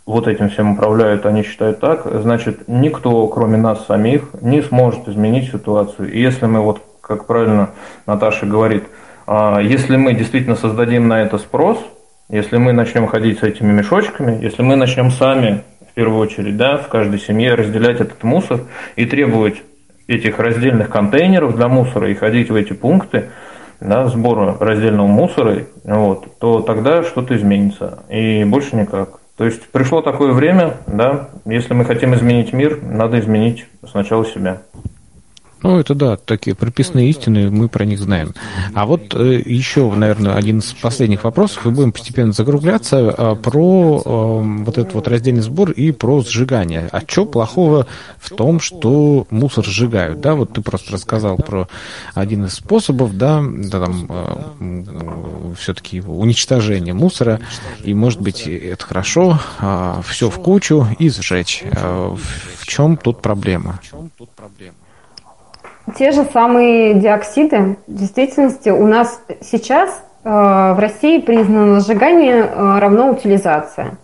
вот этим всем управляют, они считают так, значит, никто, кроме нас самих, не сможет изменить ситуацию. И если мы, вот как правильно Наташа говорит, если мы действительно создадим на это спрос – если мы начнем ходить с этими мешочками, если мы начнем сами, в первую очередь, да, в каждой семье разделять этот мусор и требовать этих раздельных контейнеров для мусора и ходить в эти пункты да, сбора раздельного мусора, вот, то тогда что-то изменится. И больше никак. То есть пришло такое время, да, если мы хотим изменить мир, надо изменить сначала себя. Ну, это да, такие прописные истины, мы про них знаем. А вот э, еще, наверное, один из последних вопросов, и будем постепенно закругляться, э, про э, вот этот вот раздельный сбор и про сжигание. А что плохого в том, что мусор сжигают? Да, вот ты просто рассказал про один из способов, да, да там э, все-таки уничтожение мусора, и, может быть, это хорошо, э, все в кучу и сжечь. Э, в чем тут проблема? В чем тут проблема? Те же самые диоксиды. В действительности у нас сейчас э, в России признано сжигание э, равно утилизация.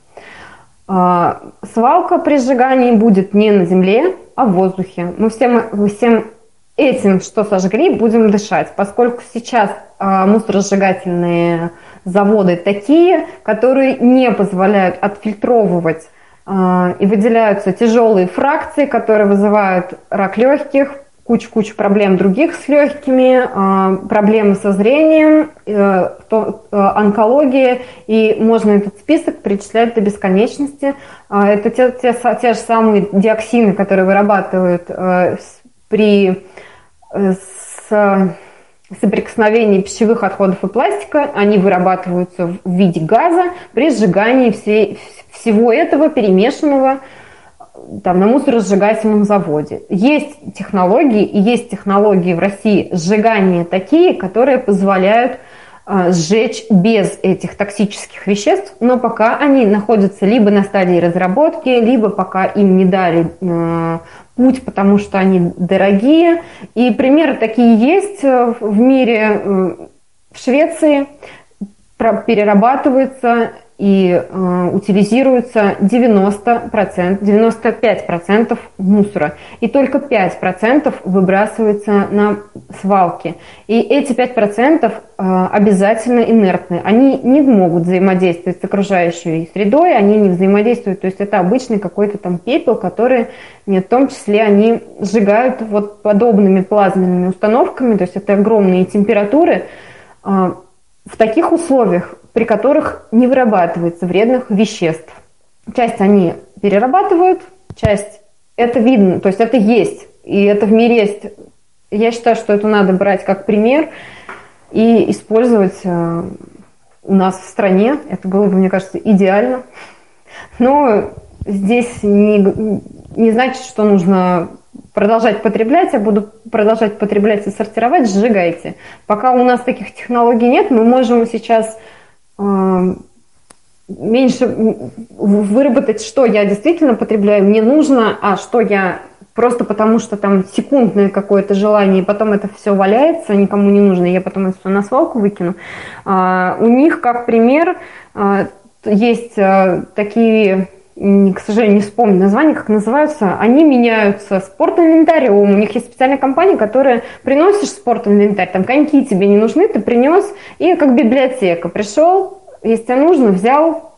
Э, свалка при сжигании будет не на земле, а в воздухе. Мы всем, всем этим, что сожгли, будем дышать, поскольку сейчас мусоросжигательные заводы такие, которые не позволяют отфильтровывать и выделяются тяжелые фракции, которые вызывают рак легких, кучу-кучу проблем других с легкими, а, проблемы со зрением, э, э, онкология, и можно этот список перечислять до бесконечности. А, это те, те, те же самые диоксины, которые вырабатывают э, при соприкосновении пищевых отходов и пластика, они вырабатываются в виде газа при сжигании всей, всего этого перемешанного там, на мусоросжигательном заводе. Есть технологии, и есть технологии в России сжигания такие, которые позволяют э, сжечь без этих токсических веществ, но пока они находятся либо на стадии разработки, либо пока им не дали э, путь, потому что они дорогие. И примеры такие есть э, в мире. Э, в Швеции перерабатывается и э, утилизируется 90%, 95% мусора. И только 5% выбрасывается на свалки. И эти 5% э, обязательно инертны. Они не могут взаимодействовать с окружающей средой, они не взаимодействуют. То есть это обычный какой-то там пепел, который в том числе они сжигают вот подобными плазменными установками, то есть это огромные температуры. Э, в таких условиях при которых не вырабатывается вредных веществ. Часть они перерабатывают, часть это видно, то есть это есть, и это в мире есть. Я считаю, что это надо брать как пример и использовать э, у нас в стране. Это было бы, мне кажется, идеально. Но здесь не, не значит, что нужно продолжать потреблять, я буду продолжать потреблять и сортировать, сжигайте. Пока у нас таких технологий нет, мы можем сейчас меньше выработать, что я действительно потребляю, мне нужно, а что я просто потому, что там секундное какое-то желание, и потом это все валяется, никому не нужно, я потом это все на свалку выкину. А, у них, как пример, а, есть а, такие к сожалению, не вспомню название, как называются, они меняются спортинвентарем. У них есть специальная компания, которая приносишь спортинвентарь, там коньки тебе не нужны, ты принес, и как библиотека. Пришел, если тебе нужно, взял,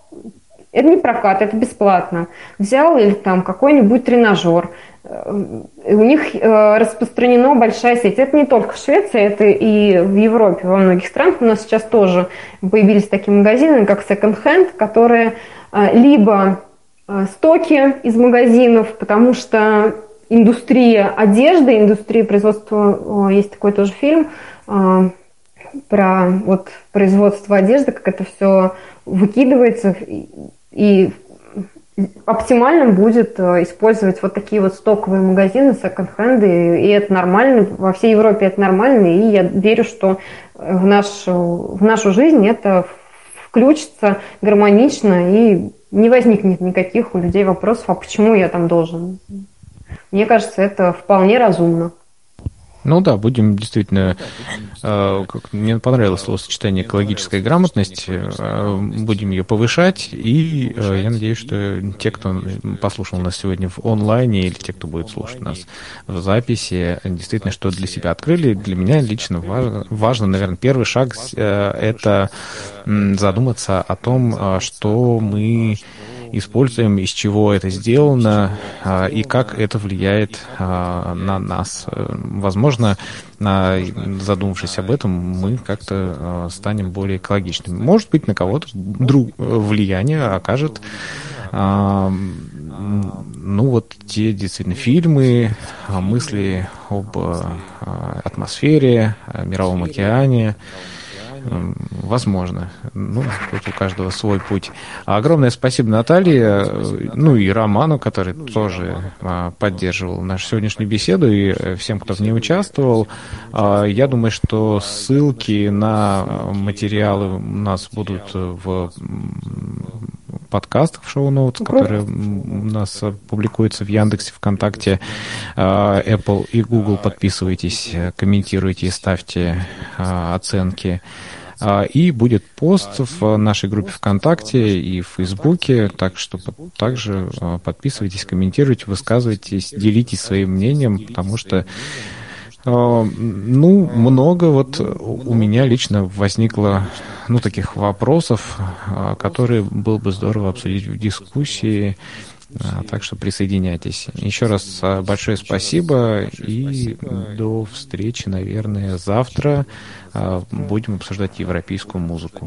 это не прокат, это бесплатно. Взял или там какой-нибудь тренажер. У них э, распространена большая сеть. Это не только в Швеции, это и в Европе, во многих странах. У нас сейчас тоже появились такие магазины, как Second Hand, которые э, либо Э, стоки из магазинов, потому что индустрия одежды, индустрия производства, есть такой тоже фильм э, про вот производство одежды, как это все выкидывается, и оптимальным будет э, использовать вот такие вот стоковые магазины, секонд-хенды, и это нормально, во всей Европе это нормально, и я верю, что в нашу, в нашу жизнь это включится гармонично и не возникнет никаких у людей вопросов, а почему я там должен. Мне кажется, это вполне разумно. Ну да, будем действительно, э, как, мне понравилось словосочетание экологическая грамотность, э, будем ее повышать, и э, я надеюсь, что те, кто послушал нас сегодня в онлайне, или те, кто будет слушать нас в записи, действительно что для себя открыли. Для меня лично важно, важно наверное, первый шаг это задуматься о том, что мы используем, из чего это сделано и как это влияет на нас. Возможно, задумавшись об этом, мы как-то станем более экологичными. Может быть, на кого-то друг влияние окажет ну вот те действительно фильмы, мысли об атмосфере, мировом океане, Возможно. Ну, тут у каждого свой путь. Огромное спасибо Наталье, ну и Роману, который тоже а, поддерживал нашу сегодняшнюю беседу, и э, всем, кто в ней участвовал. А, я думаю, что ссылки на материалы у нас будут в подкастах в шоу-ноутс, которые у нас публикуются в Яндексе, ВКонтакте, а, Apple и Google. Подписывайтесь, комментируйте и ставьте оценки. И будет пост в нашей группе ВКонтакте и в Фейсбуке, так что также подписывайтесь, комментируйте, высказывайтесь, делитесь своим мнением, потому что ну, много вот у меня лично возникло, ну, таких вопросов, которые было бы здорово обсудить в дискуссии. Так что присоединяйтесь. Еще раз большое спасибо и до встречи, наверное, завтра. Будем обсуждать европейскую музыку.